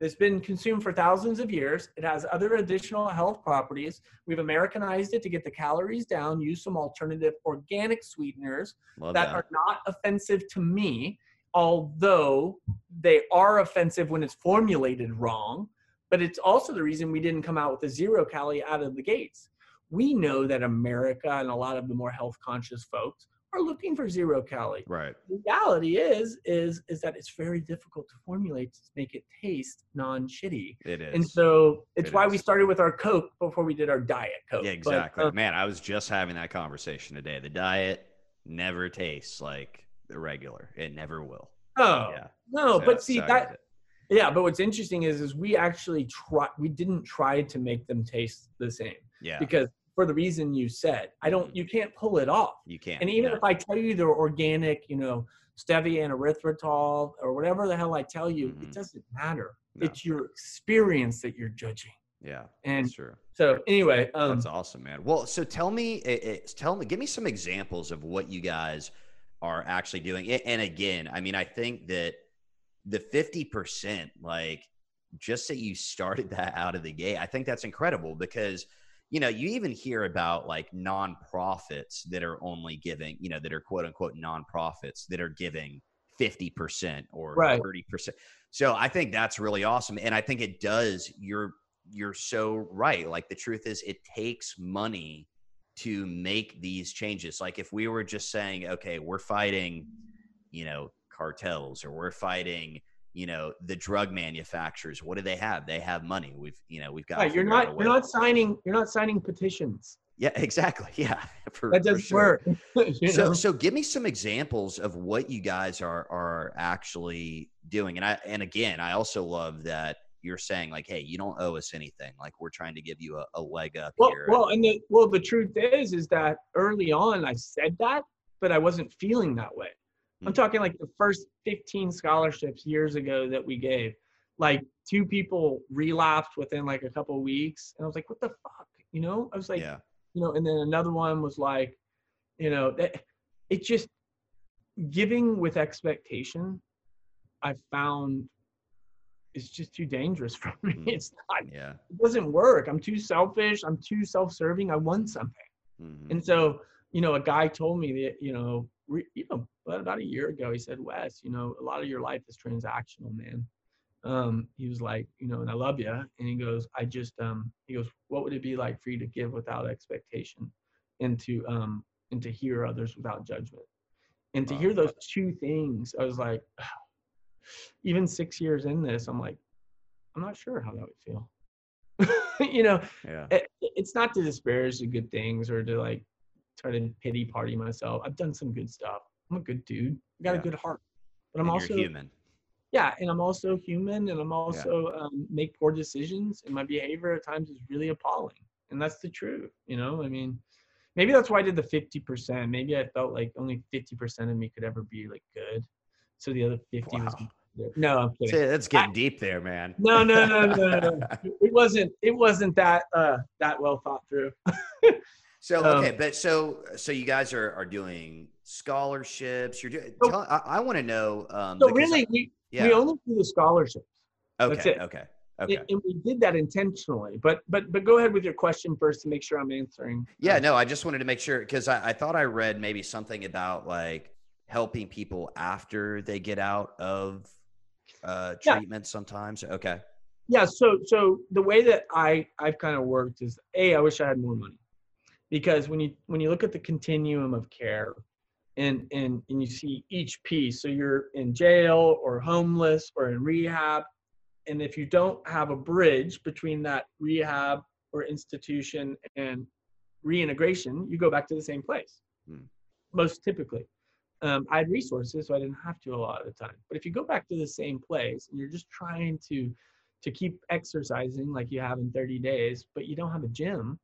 It's been consumed for thousands of years. It has other additional health properties. We've Americanized it to get the calories down, use some alternative organic sweeteners that that. are not offensive to me, although they are offensive when it's formulated wrong. But it's also the reason we didn't come out with a zero calorie out of the gates. We know that America and a lot of the more health conscious folks are looking for zero calorie. Right. The reality is is is that it's very difficult to formulate to make it taste non-shitty. It is. And so it's It why is. we started with our Coke before we did our Diet Coke. yeah, But, exactly. uh, Man, I was just having that conversation today. The diet never tastes like the regular. It never will. Oh yeah. no, So- but see so that. Yeah, but what's interesting is is we actually try we didn't try to make them taste the same Yeah. because for the reason you said, I don't Mhm. you can't pull it off. you can't. And even yeah. if I tell you they're organic, you know, stevia and erythritol or whatever the hell I tell you, Mhm. it doesn't matter. No. It's your experience that you're judging. yeah. And That's true. so anyway, um That's awesome, man. Well, so tell me, it, it- tell me, give me some examples of what you guys are actually doing. And again, I mean, I think that the fifty percent, like, just that you started that out of the gate, I think that's incredible because you know you even hear about like nonprofits that are only giving, you know, that are quote unquote nonprofits that are giving fifty percent or Right. thirty percent. So I think that's really awesome, and I think it does. You're you're so right. Like the truth is, it takes money to make these changes. Like if we were just saying, okay, we're fighting, you know, cartels or we're fighting, you know, the drug manufacturers. What do they have? They have money. We've, you know, we've got. right, you're not you're not signing you're not signing petitions. Yeah, exactly. Yeah, for, That doesn't sure. work. So, know? so give me some examples of what you guys are are actually doing. And I and again, I also love that you're saying like, hey, you don't owe us anything. Like we're trying to give you a, a leg up Well, here. well, and the well, the truth is, is that early on I said that, but I wasn't feeling that way. I'm Mhm. talking like the first 15 scholarships years ago that we gave. Like two people relapsed within like a couple of weeks, and I was like, "What the fuck?" You know? I was like, yeah, you know. And then another one was like, you know, that it just giving with expectation. I found is just too dangerous for me. Mhm. It's not yeah. it doesn't work. I'm too selfish. I'm too self-serving. I want something. Mhm. And so, you know, a guy told me that, you know, you know, about about a year ago, he said, Wes, you know, a lot of your life is transactional, man. Um, he was like, you know, and I love you. And he goes, I just, um, he goes, what would it be like for you to give without expectation and to, um, and to hear others without judgment? And to Wow. hear those two things, I was like, even six years in this, I'm like, I'm not sure how that would feel. you know, yeah. it, it's not to disparage the good things or to like try to pity party myself. I've done some good stuff. I'm a good dude. I got Yeah. a good heart. But I'm And also human. yeah, and I'm also human, and I'm also um, make poor decisions, and my behavior at times is really appalling, and that's the truth. You know, I mean, maybe that's why I did the 50%. Maybe I felt like only 50% of me could ever be like good, so the other 50 was Wow. good. No, I'm kidding. See, that's getting deep there, man. No, no, no, no, no. It wasn't. It wasn't that uh that well thought through. So Um, okay, but so so you guys are are doing scholarships. You're doing. So- Tell, I, I want to know. Um, So because I- really, we yeah. we only do the scholarships. okay, it. okay, And- okay. And we did that intentionally. But but but go ahead with your question first to make sure I'm answering. Yeah, no, I just wanted to make sure because I, I thought I read maybe something about like helping people after they get out of uh, Yeah. treatment sometimes. Okay. Yeah. So so the way that I I've kind of worked is a I wish I had more money, because when you when you look at the continuum of care, and and and you see each piece, so you're in jail or homeless or in rehab, and if you don't have a bridge between that rehab or institution and reintegration, you go back to the same place. Hmm. Most typically. Um, I had resources, so I didn't have to a lot of the time. But if you go back to the same place and you're just trying to to keep exercising like you have in 30 days, but you don't have a gym,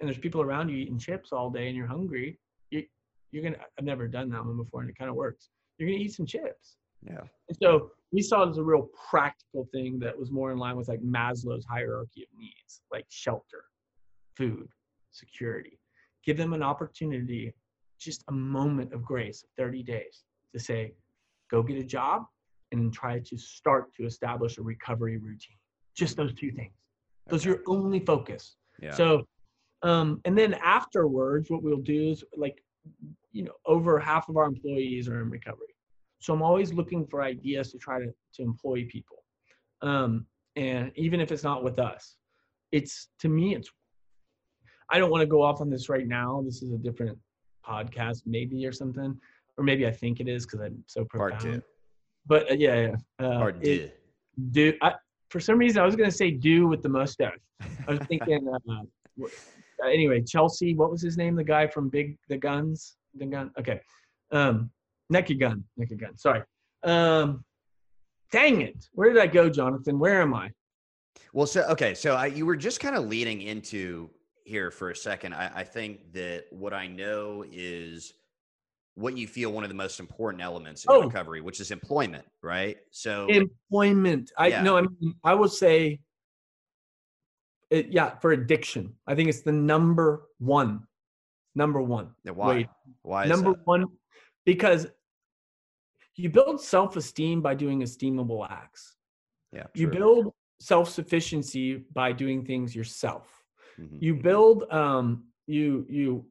and there's people around you eating chips all day, and you're hungry, you, you're gonna. I've never done that one before, and it kind of works. You're gonna eat some chips. Yeah. And so we saw it as a real practical thing that was more in line with like Maslow's hierarchy of needs, like shelter, food, security. Give them an opportunity, just a moment of grace, 30 days, to say, go get a job and try to start to establish a recovery routine. Just those two things. Those are your only focus. Yeah. So, um, and then afterwards, what we'll do is like, you know, over half of our employees are in recovery. So I'm always looking for ideas to try to, to employ people. Um, and even if it's not with us, it's to me, it's, I don't want to go off on this right now. This is a different podcast, maybe or something, or maybe I think it is because I'm so profound. Part two. But uh, yeah, yeah. Uh, Part it- two. do I, for some reason I was gonna say do with the mustache. I was thinking. Uh, uh, anyway, Chelsea. What was his name? The guy from Big the Guns. The gun. Okay. Um, Naked Gun. Naked Gun. Sorry. Um, dang it. Where did I go, Jonathan? Where am I? Well, so okay, so I, you were just kind of leading into here for a second. I, I think that what I know is what you feel one of the most important elements in Oh. recovery, which is employment, right? So Employment. I Yeah. no. I mean, I would say. It, yeah, for addiction, I think it's the number one. Number one. why? Wait, why is number that? one because you build self-esteem by doing esteemable acts Yeah, True. you build self-sufficiency by doing things yourself Mhm, you build um you you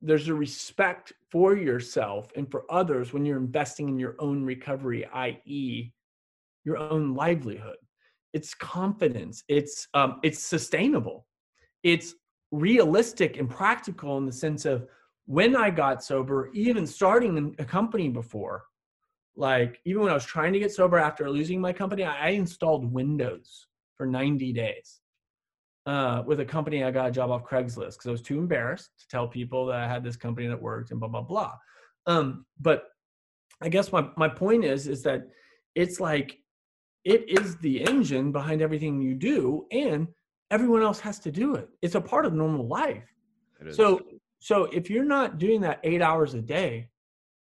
there's a respect for yourself and for others when you're investing in your own recovery i.e your own livelihood it's confidence it's um it's sustainable. It's realistic and practical in the sense of when i got sober even starting a company before like even when i was trying to get sober after losing my company i installed windows for 90 days uh, with a company i got a job off craigslist because i was too embarrassed to tell people that i had this company that worked and blah blah blah. Um, but i guess my, my point is is that it's like it is the engine behind everything you do and everyone else has to do it. It's a part of normal life. So so if you're not doing that eight hours a day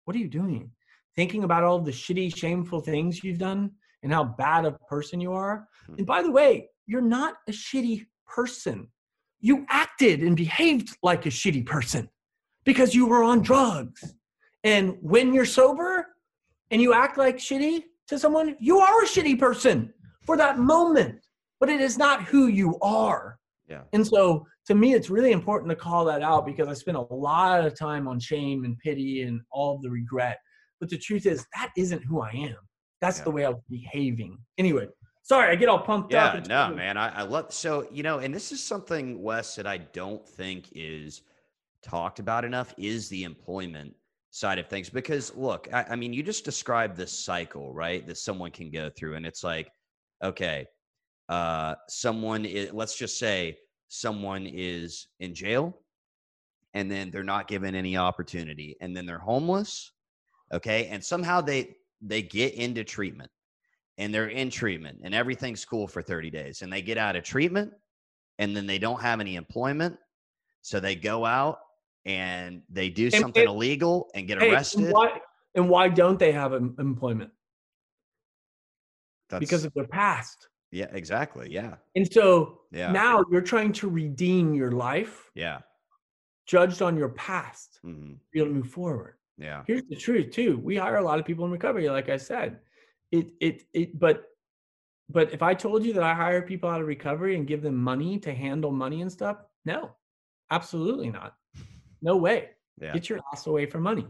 what are you doing? Thinking about all the shitty shameful things you've done and how bad a person you are? Hmm. and by the way you're not a shitty person. You acted and behaved like a shitty person because you were on drugs. And when you're sober and you act like shitty to someone you are a shitty person for that moment but it is not who you are yeah, and so to me, it's really important to call that out because I spent a lot of time on shame and pity and all of the regret. But the truth is, that isn't who I am. That's Yeah. the way I was behaving. Anyway, sorry, I get all pumped up. yeah, no, man. I, I love so you know, and this is something, Wes, that I don't think is talked about enough is the employment side of things. Because look, I, I mean, you just described this cycle, right? That someone can go through, and it's like, okay, uh, someone is, let's just say someone is in jail, and then they're not given any opportunity, and then they're homeless, okay, and somehow they they get into treatment and they're in treatment and everything's cool for 30 days and they get out of treatment and then they don't have any employment so they go out and they do And- something and- illegal and get Hey, and arrested why, and why don't they have employment? That's, Because of their past. yeah exactly yeah And so Yeah. now you're trying to redeem your life yeah judged on your past hmm able to move forward. yeah here's the truth too we hire a lot of people in recovery like i said it it it but but if i told you that i hire people out of recovery and give them money to handle money and stuff no absolutely not no way. Yeah. Get your ass away from money.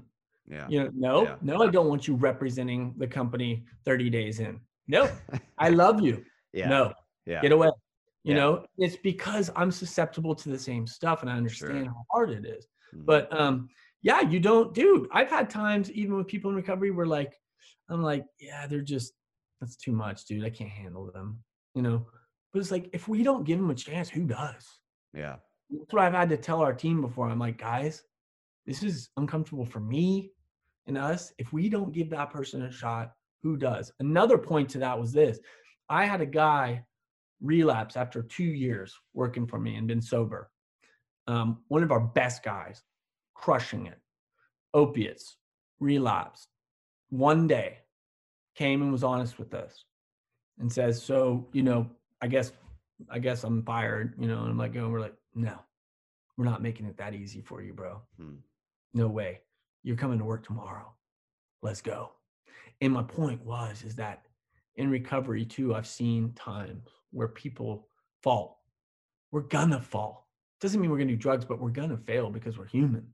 Yeah. You know no Yeah. no i don't want you representing the company 30 days in. No. I love you. Yeah. No. Yeah. Get away. You Yeah. know it's because i'm susceptible to the same stuff and i understand how hard it is. Mhm. but um yeah you don't dude i've had times even with people in recovery where like i'm like yeah they're just that's too much dude. I can't handle them you know? But it's like if we don't give them a chance who does? Yeah that's what i've had to tell our team before. I'm like guys this is uncomfortable for me and us. If we don't give that person a shot who does? Another point to that was this. I had a guy relapse after two years working for me and been sober. Um, one of our best guys crushing it. Opiates relapsed. One day came and was honest with us and says so you know i guess i guess i'm fired you know and i'm like going we're like no. We're not making it that easy for you bro. Hmm. no way. You're coming to work tomorrow. Let's go. And my point was is that in recovery too i've seen times where people fall. We're gonna fall. Doesn't mean we're gonna do drugs but we're gonna fail because we're human.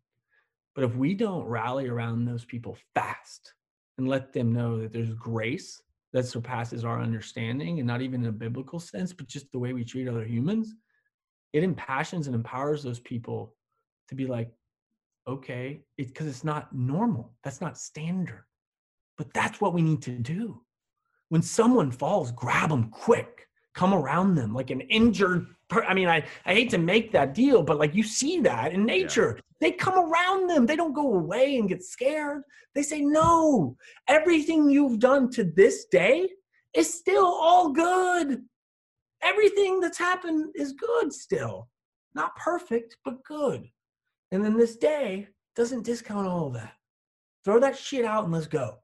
But if we don't rally around those people fast and let them know that there's grace that surpasses our understanding and not even in a biblical sense but just the way we treat other humans it impassions and empowers those people to be like okay, it's because it's not normal. That's not standard. But that's what we need to do. When someone falls, grab them quick, come around them like an injured. Per- I mean, I, I hate to make that deal, but like you see that in nature. Yeah. They come around them. They don't go away and get scared. They say, no, everything you've done to this day is still all good. Everything that's happened is good still. Not perfect, but good. And then this day doesn't discount all of that. Throw that shit out and let's go.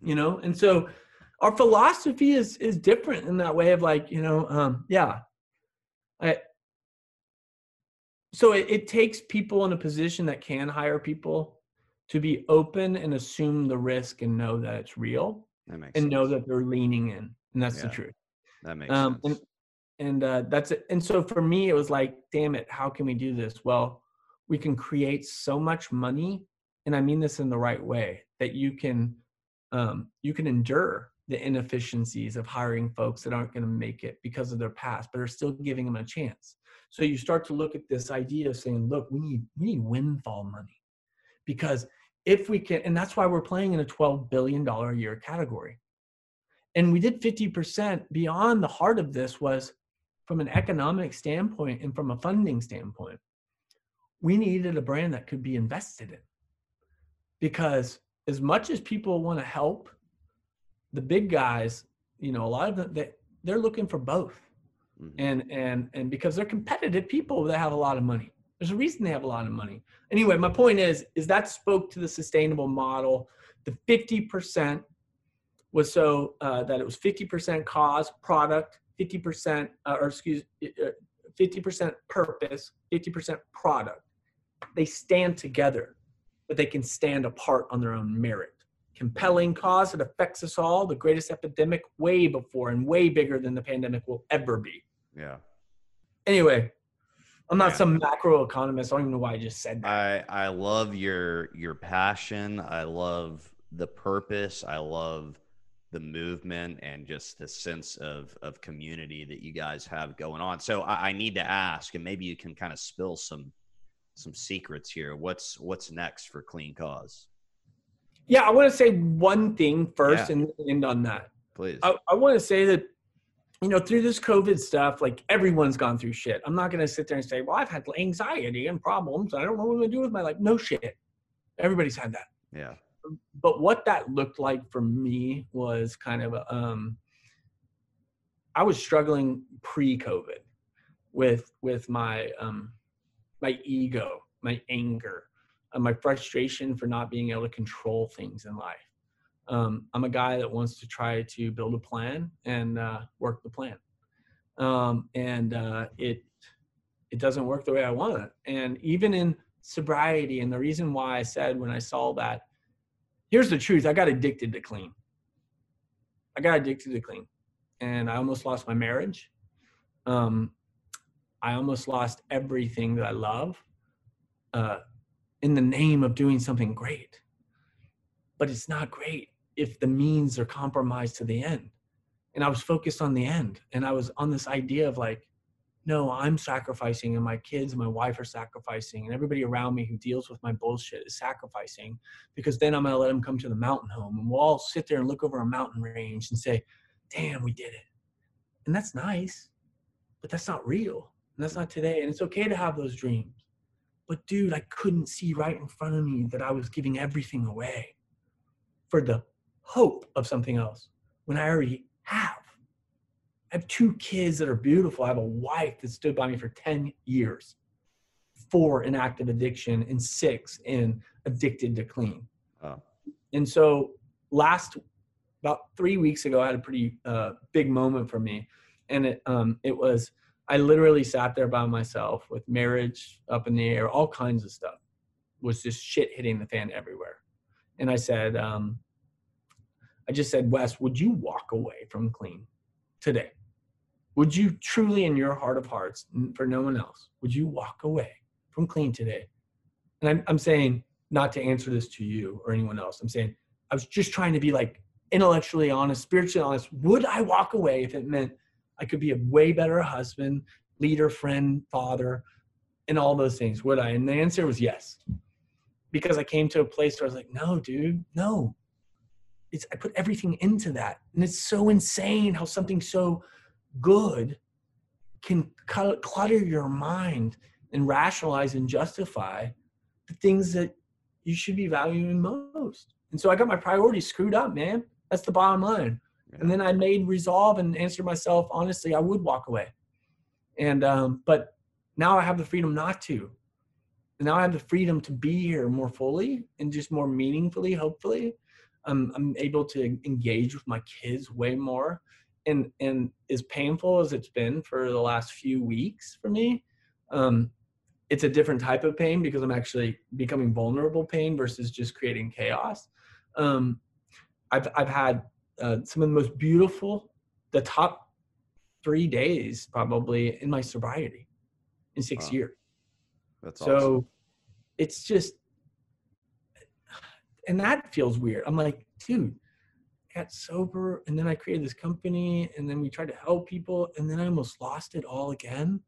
You know? And so our philosophy is is different in that way of like, you know, um, yeah. I so it, it takes people in a position that can hire people to be open and assume the risk and know that it's real that and sense. know that they're leaning in and that's yeah, the truth that makes um, sense and, and uh, that's it. And so for me it was like damn it how can we do this? Well we can create so much money and i mean this in the right way that you can um, you can endure the inefficiencies of hiring folks that aren't going to make it because of their past but are still giving them a chance. So you start to look at this idea of saying look we need we need windfall money. Because if we can and that's why we're playing in a 12 billion dollar a year category. And we did 50% beyond the heart of this was from an economic standpoint and from a funding standpoint we needed a brand that could be invested in. Because as much as people want to help the big guys you know a lot of them they, they're looking for both. Mm-hmm. and and and because they're competitive people that have a lot of money. There's a reason they have a lot of money. Anyway my point is is that spoke to the sustainable model. The 50% was so uh, that it was 50% cause product 50% uh, or excuse 50% uh, purpose 50% product they stand together, but they can stand apart on their own merit. Compelling cause that affects us all, the greatest epidemic way before and way bigger than the pandemic will ever be. Yeah. Anyway, I'm not some macro economist. I don't even know why I just said that. I, I love your your passion. I love the purpose. I love the movement and just the sense of of community that you guys have going on. So I, I need to ask, and maybe you can kind of spill some some secrets here. What's what's next for Clean Cause? Yeah, I want to say one thing first yeah. and end on that. Please. I, I want to say that you know through this COVID stuff, like everyone's gone through shit. I'm not going to sit there and say, "Well, I've had anxiety and problems. I don't know what I'm going to do with my life." No shit. Everybody's had that. Yeah. But what that looked like for me was kind of um I was struggling pre-COVID with with my um my ego, my anger, my frustration for not being able to control things in life. Um, I'm a guy that wants to try to build a plan and uh, work the plan, um, and uh, it it doesn't work the way I want it. And even in sobriety, and the reason why I said when I saw that, here's the truth: I got addicted to clean. I got addicted to clean, and I almost lost my marriage. Um, I almost lost everything that I love uh, in the name of doing something great. But it's not great if the means are compromised to the end. And I was focused on the end. And I was on this idea of like, no, I'm sacrificing, and my kids and my wife are sacrificing, and everybody around me who deals with my bullshit is sacrificing because then I'm gonna let them come to the mountain home and we'll all sit there and look over a mountain range and say, damn, we did it. And that's nice, but that's not real. And that's not today. And it's okay to have those dreams. But dude, I couldn't see right in front of me that I was giving everything away for the hope of something else when I already have. I have two kids that are beautiful. I have a wife that stood by me for 10 years, four in active addiction, and six in addicted to clean. Oh. And so last about three weeks ago, I had a pretty uh, big moment for me. And it, um, it was I literally sat there by myself with marriage up in the air, all kinds of stuff was just shit hitting the fan everywhere. And I said, um, I just said, Wes, would you walk away from clean today? Would you truly, in your heart of hearts, for no one else, would you walk away from clean today? And I'm, I'm saying not to answer this to you or anyone else. I'm saying I was just trying to be like intellectually honest, spiritually honest. Would I walk away if it meant I could be a way better husband, leader, friend, father, and all those things. Would I? And the answer was yes. because I came to a place where I was like, no, dude, no. It's I put everything into that. And it's so insane how something so good can clutter your mind and rationalize and justify the things that you should be valuing most. And so I got my priorities screwed up, man. That's the bottom line. Yeah. And then I made resolve and answered myself honestly, I would walk away. And um, but now I have the freedom not to. And now I have the freedom to be here more fully and just more meaningfully, hopefully. Um, I'm able to engage with my kids way more. And and as painful as it's been for the last few weeks for me, um, it's a different type of pain because I'm actually becoming vulnerable pain versus just creating chaos. Um, I've I've had uh, some of the most beautiful, the top three days probably in my sobriety in six wow. years. That's so awesome. it's just, and that feels weird. I'm like, dude, got sober, and then I created this company, and then we tried to help people, and then I almost lost it all again,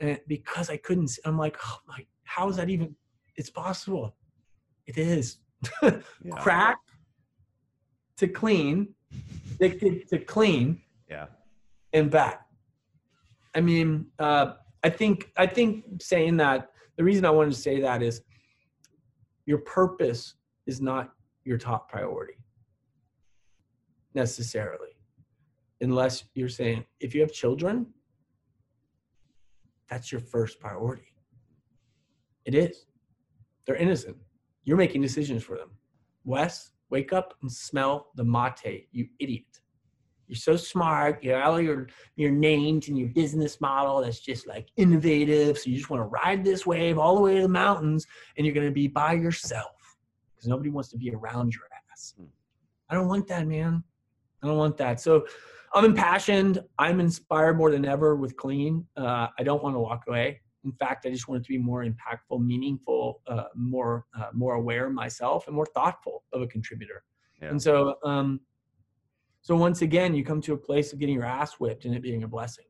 and because I couldn't. I'm like, oh my, how is that even? It's possible. It is. yeah. Crack to clean, addicted to clean. Yeah. And back. I mean, uh, I think I think saying that the reason I wanted to say that is your purpose is not your top priority necessarily unless you're saying if you have children that's your first priority it is they're innocent you're making decisions for them wes wake up and smell the mate you idiot you're so smart. You have all your your names and your business model that's just like innovative. So you just want to ride this wave all the way to the mountains, and you're going to be by yourself because nobody wants to be around your ass. Hmm. I don't want that, man. I don't want that. So I'm impassioned. I'm inspired more than ever with clean. Uh, I don't want to walk away. In fact, I just want it to be more impactful, meaningful, uh, more uh, more aware myself, and more thoughtful of a contributor. Yeah. And so, um, so once again, you come to a place of getting your ass whipped and it being a blessing.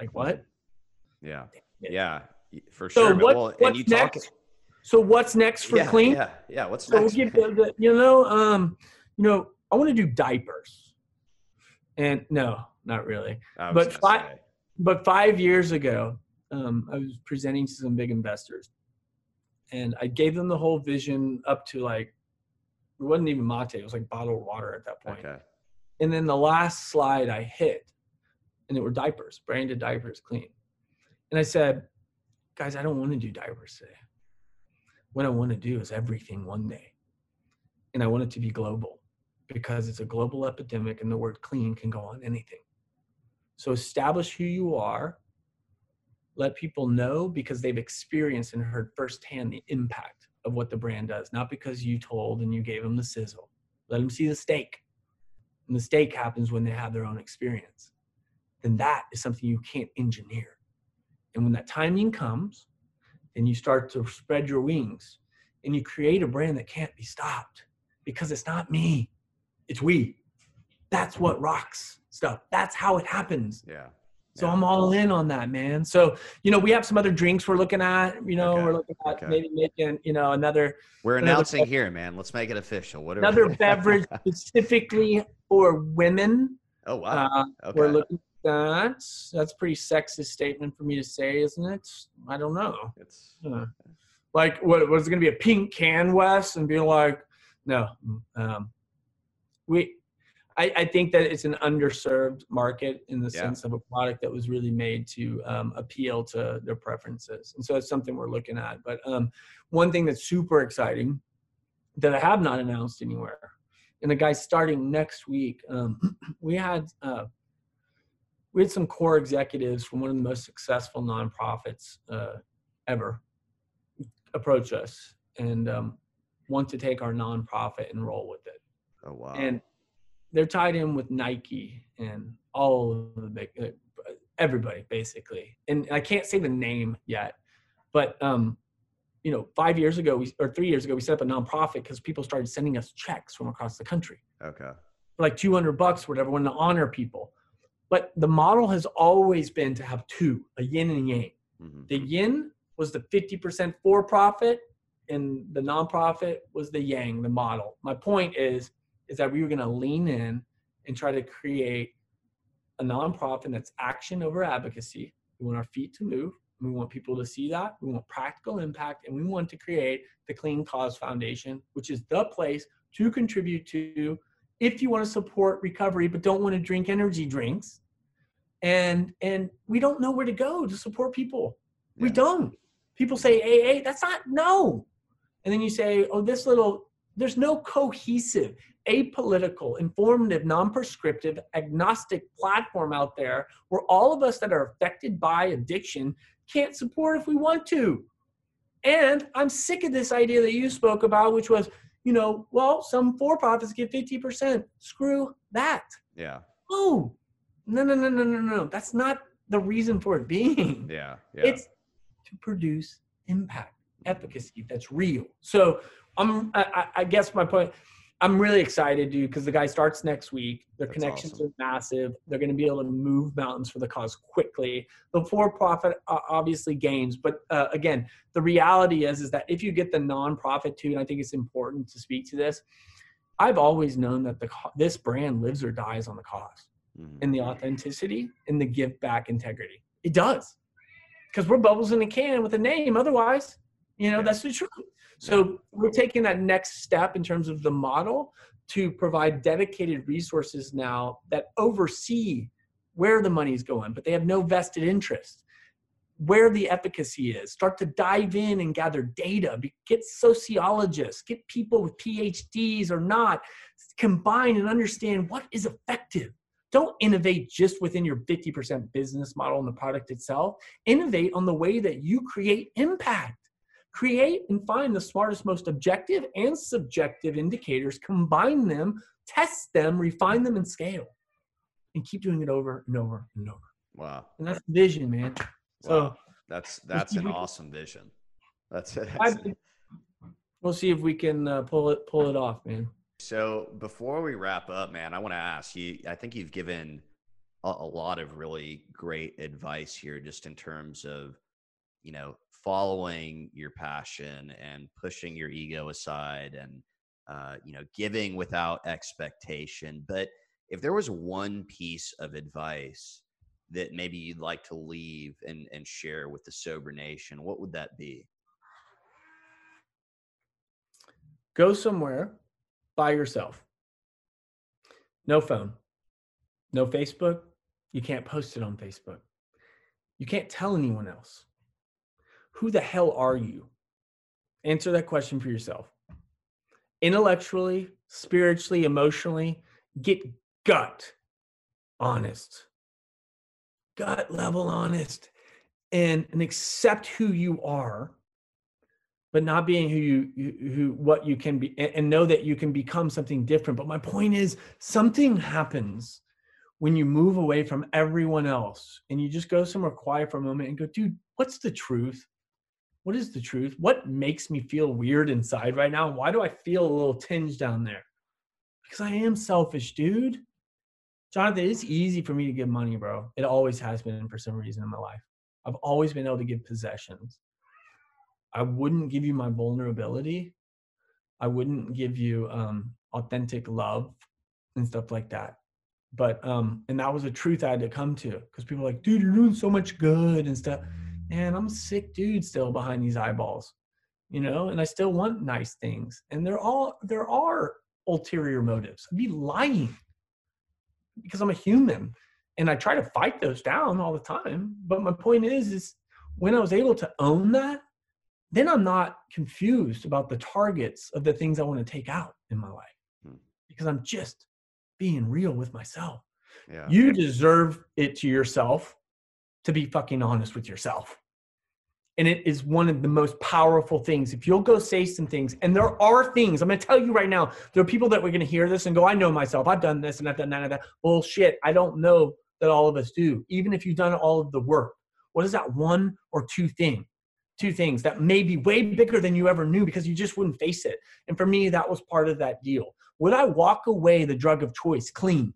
Like what? Yeah. Yeah. For sure. So what, well, what's next? Talk... So what's next for yeah, clean? Yeah. Yeah. What's so next? We'll the, you know, um, you know, I want to do diapers. And no, not really. But five, say. but five years ago, um, I was presenting to some big investors, and I gave them the whole vision up to like it wasn't even mate; it was like bottled water at that point. Okay. And then the last slide I hit, and it were diapers, branded diapers, clean. And I said, guys, I don't want to do diapers today. What I want to do is everything one day. And I want it to be global because it's a global epidemic and the word clean can go on anything. So establish who you are. Let people know because they've experienced and heard firsthand the impact of what the brand does, not because you told and you gave them the sizzle. Let them see the steak mistake happens when they have their own experience, then that is something you can't engineer. And when that timing comes, then you start to spread your wings and you create a brand that can't be stopped because it's not me, it's we. That's what rocks stuff. That's how it happens. Yeah. So yeah. I'm all in on that, man. So, you know, we have some other drinks we're looking at, you know, okay. we're looking at okay. maybe making, you know, another. We're another announcing beverage. here, man. Let's make it official. What another beverage specifically for women. Oh, wow. Uh, okay. We're looking at that. That's pretty sexist statement for me to say, isn't it? I don't know. It's uh, like, what was it going to be a pink can, Wes? And being like, no. Um, we, I, I, think that it's an underserved market in the yeah. sense of a product that was really made to um, appeal to their preferences. And so it's something we're looking at. But um, one thing that's super exciting that I have not announced anywhere, and the guy's starting next week, um, we had uh, we had some core executives from one of the most successful nonprofits uh, ever approach us and um, want to take our nonprofit and roll with it. Oh wow! And they're tied in with Nike and all of the big everybody basically. And I can't say the name yet, but um, you know, five years ago we or three years ago we set up a nonprofit because people started sending us checks from across the country. Okay. For like 200 bucks, whatever, when to honor people. But the model has always been to have two, a yin and yang. Mm-hmm. The yin was the 50% for profit, and the nonprofit was the yang, the model. My point is, is that we were going to lean in and try to create a nonprofit that's action over advocacy. We want our feet to move. We want people to see that. We want practical impact, and we want to create the Clean Cause Foundation, which is the place to contribute to if you want to support recovery but don't want to drink energy drinks. And and we don't know where to go to support people. Yeah. We don't. People say AA, that's not no. And then you say, oh, this little, there's no cohesive, apolitical, informative, non-prescriptive, agnostic platform out there where all of us that are affected by addiction can't support if we want to. And I'm sick of this idea that you spoke about, which was, you know, well, some for profits get 50%. Screw that. Yeah. Oh, no, no, no, no, no, no. That's not the reason for it being. Yeah. yeah. It's to produce impact, efficacy that's real. So I'm, I, I guess my point, I'm really excited, dude, because the guy starts next week. Their That's connections awesome. are massive. They're going to be able to move mountains for the cause quickly. The for-profit obviously gains, but uh, again, the reality is is that if you get the nonprofit too, and I think it's important to speak to this. I've always known that the this brand lives or dies on the cause, mm-hmm. and the authenticity and the give back integrity. It does, because we're bubbles in a can with a name. Otherwise, you know, that's the truth. So we're taking that next step in terms of the model to provide dedicated resources now that oversee where the money is going, but they have no vested interest. Where the efficacy is, start to dive in and gather data, get sociologists, get people with PhDs or not, combine and understand what is effective. Don't innovate just within your 50% business model and the product itself. Innovate on the way that you create impact create and find the smartest, most objective and subjective indicators, combine them, test them, refine them, and scale. And keep doing it over and over and over. Wow. And that's vision, man. So that's that's an awesome vision. That's it. We'll see if we can uh, pull it pull it off, man. So before we wrap up, man, I want to ask you. I think you've given a, a lot of really great advice here, just in terms of you know following your passion and pushing your ego aside and uh, you know giving without expectation. But if there was one piece of advice that maybe you'd like to leave and, and share with the sober nation what would that be? Go somewhere by yourself. No phone. No facebook. You can't post it on facebook. You can't tell anyone else who the hell are you? Answer that question for yourself. Intellectually, spiritually, emotionally, get gut honest, gut level honest, and, and accept who you are, but not being who you who what you can be, and, and know that you can become something different. But my point is, something happens when you move away from everyone else and you just go somewhere quiet for a moment and go, dude, what's the truth? What is the truth? What makes me feel weird inside right now? Why do I feel a little tinge down there? Because I am selfish, dude. Jonathan, it's easy for me to give money, bro. It always has been for some reason in my life. I've always been able to give possessions. I wouldn't give you my vulnerability. I wouldn't give you um, authentic love and stuff like that. But um, and that was a truth I had to come to because people like, dude, you're doing so much good and stuff man, I'm a sick dude still behind these eyeballs, you know, and I still want nice things. And there all there are ulterior motives. I'd be lying because I'm a human and I try to fight those down all the time. But my point is, is when I was able to own that, then I'm not confused about the targets of the things I want to take out in my life hmm. because I'm just being real with myself. Yeah. You deserve it to yourself to be fucking honest with yourself. And it is one of the most powerful things. If you'll go say some things, and there are things, I'm gonna tell you right now, there are people that we're gonna hear this and go, I know myself, I've done this and I've done that and that. Bullshit. I don't know that all of us do, even if you've done all of the work. What is that one or two thing? Two things that may be way bigger than you ever knew because you just wouldn't face it. And for me, that was part of that deal. Would I walk away the drug of choice clean?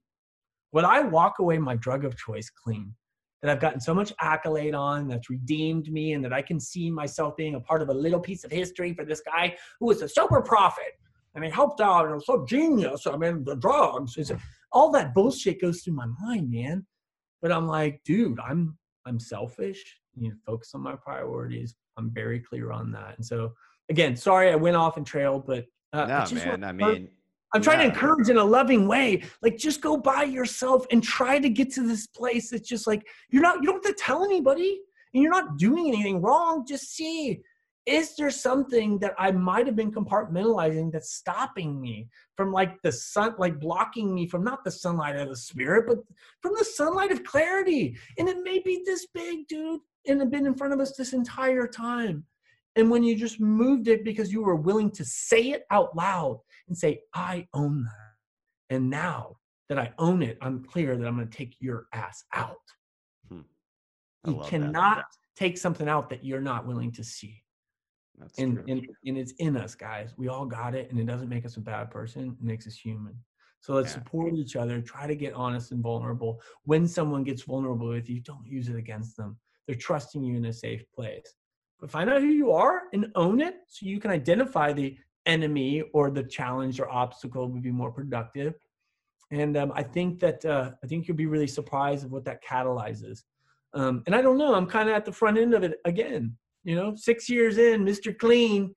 Would I walk away my drug of choice clean? That I've gotten so much accolade on, that's redeemed me, and that I can see myself being a part of a little piece of history for this guy who was a super prophet and he helped out and was so genius. I mean, the drugs, is all that bullshit goes through my mind, man. But I'm like, dude, I'm I'm selfish. You know, focus on my priorities. I'm very clear on that. And so, again, sorry I went off and trailed, but uh, no, man. I mean, I'm trying yeah. to encourage in a loving way. Like, just go by yourself and try to get to this place that's just like you're not. You don't have to tell anybody, and you're not doing anything wrong. Just see is there something that I might have been compartmentalizing that's stopping me from like the sun, like blocking me from not the sunlight of the spirit, but from the sunlight of clarity? And it may be this big, dude, and have been in front of us this entire time. And when you just moved it because you were willing to say it out loud and say, I own that. And now that I own it, I'm clear that I'm going to take your ass out. Hmm. You cannot that. take something out that you're not willing to see. That's and, true. and and it's in us, guys. We all got it, and it doesn't make us a bad person. It makes us human. So let's yeah. support each other. Try to get honest and vulnerable. When someone gets vulnerable with you, don't use it against them. They're trusting you in a safe place. But find out who you are and own it, so you can identify the enemy or the challenge or obstacle would be more productive. And um, I think that uh, I think you'll be really surprised of what that catalyzes. Um, and I don't know. I'm kind of at the front end of it again. You know, six years in, Mr. Clean,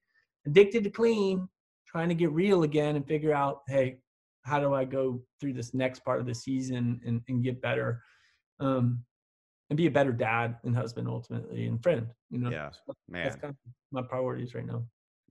addicted to clean, trying to get real again and figure out, hey, how do I go through this next part of the season and, and get better? Um, and be a better dad and husband ultimately and friend. You know, yeah, man, that's kind of my priorities right now.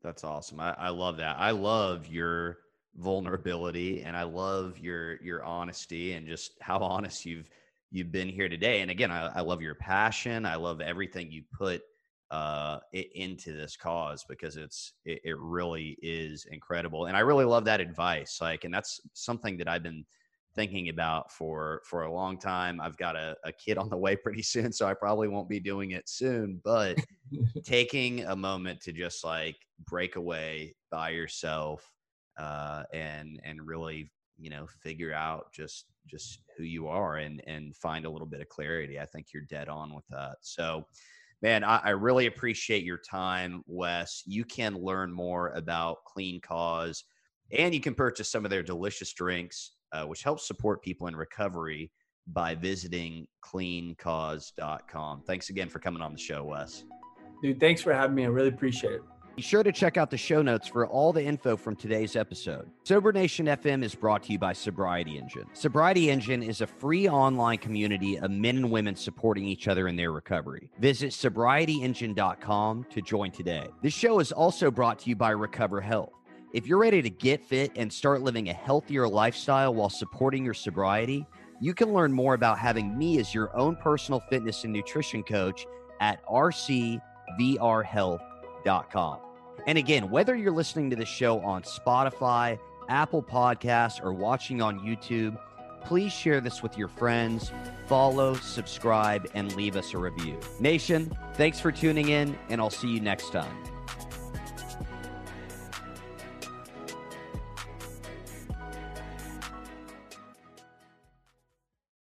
That's awesome. I, I love that. I love your vulnerability and I love your your honesty and just how honest you've you've been here today. And again, I, I love your passion. I love everything you put uh, into this cause because it's it, it, really is incredible and i really love that advice like and that's something that i've been thinking about for for a long time i've got a, a kid on the way pretty soon so i probably won't be doing it soon but taking a moment to just like break away by yourself uh, and and really you know figure out just just who you are and and find a little bit of clarity i think you're dead on with that so Man, I, I, really appreciate your time, Wes. You can learn more about Clean Cause and you can purchase some of their delicious drinks, uh, which helps support people in recovery by visiting cleancause.com. Thanks again for coming on the show, Wes. Dude, thanks for having me. I really appreciate it. Be sure to check out the show notes for all the info from today's episode. Sober Nation FM is brought to you by Sobriety Engine. Sobriety Engine is a free online community of men and women supporting each other in their recovery. Visit sobrietyengine.com to join today. This show is also brought to you by Recover Health. If you're ready to get fit and start living a healthier lifestyle while supporting your sobriety, you can learn more about having me as your own personal fitness and nutrition coach at rcvrhealth.com and again, whether you're listening to the show on Spotify, Apple Podcasts, or watching on YouTube, please share this with your friends, follow, subscribe, and leave us a review. Nation, thanks for tuning in, and I'll see you next time.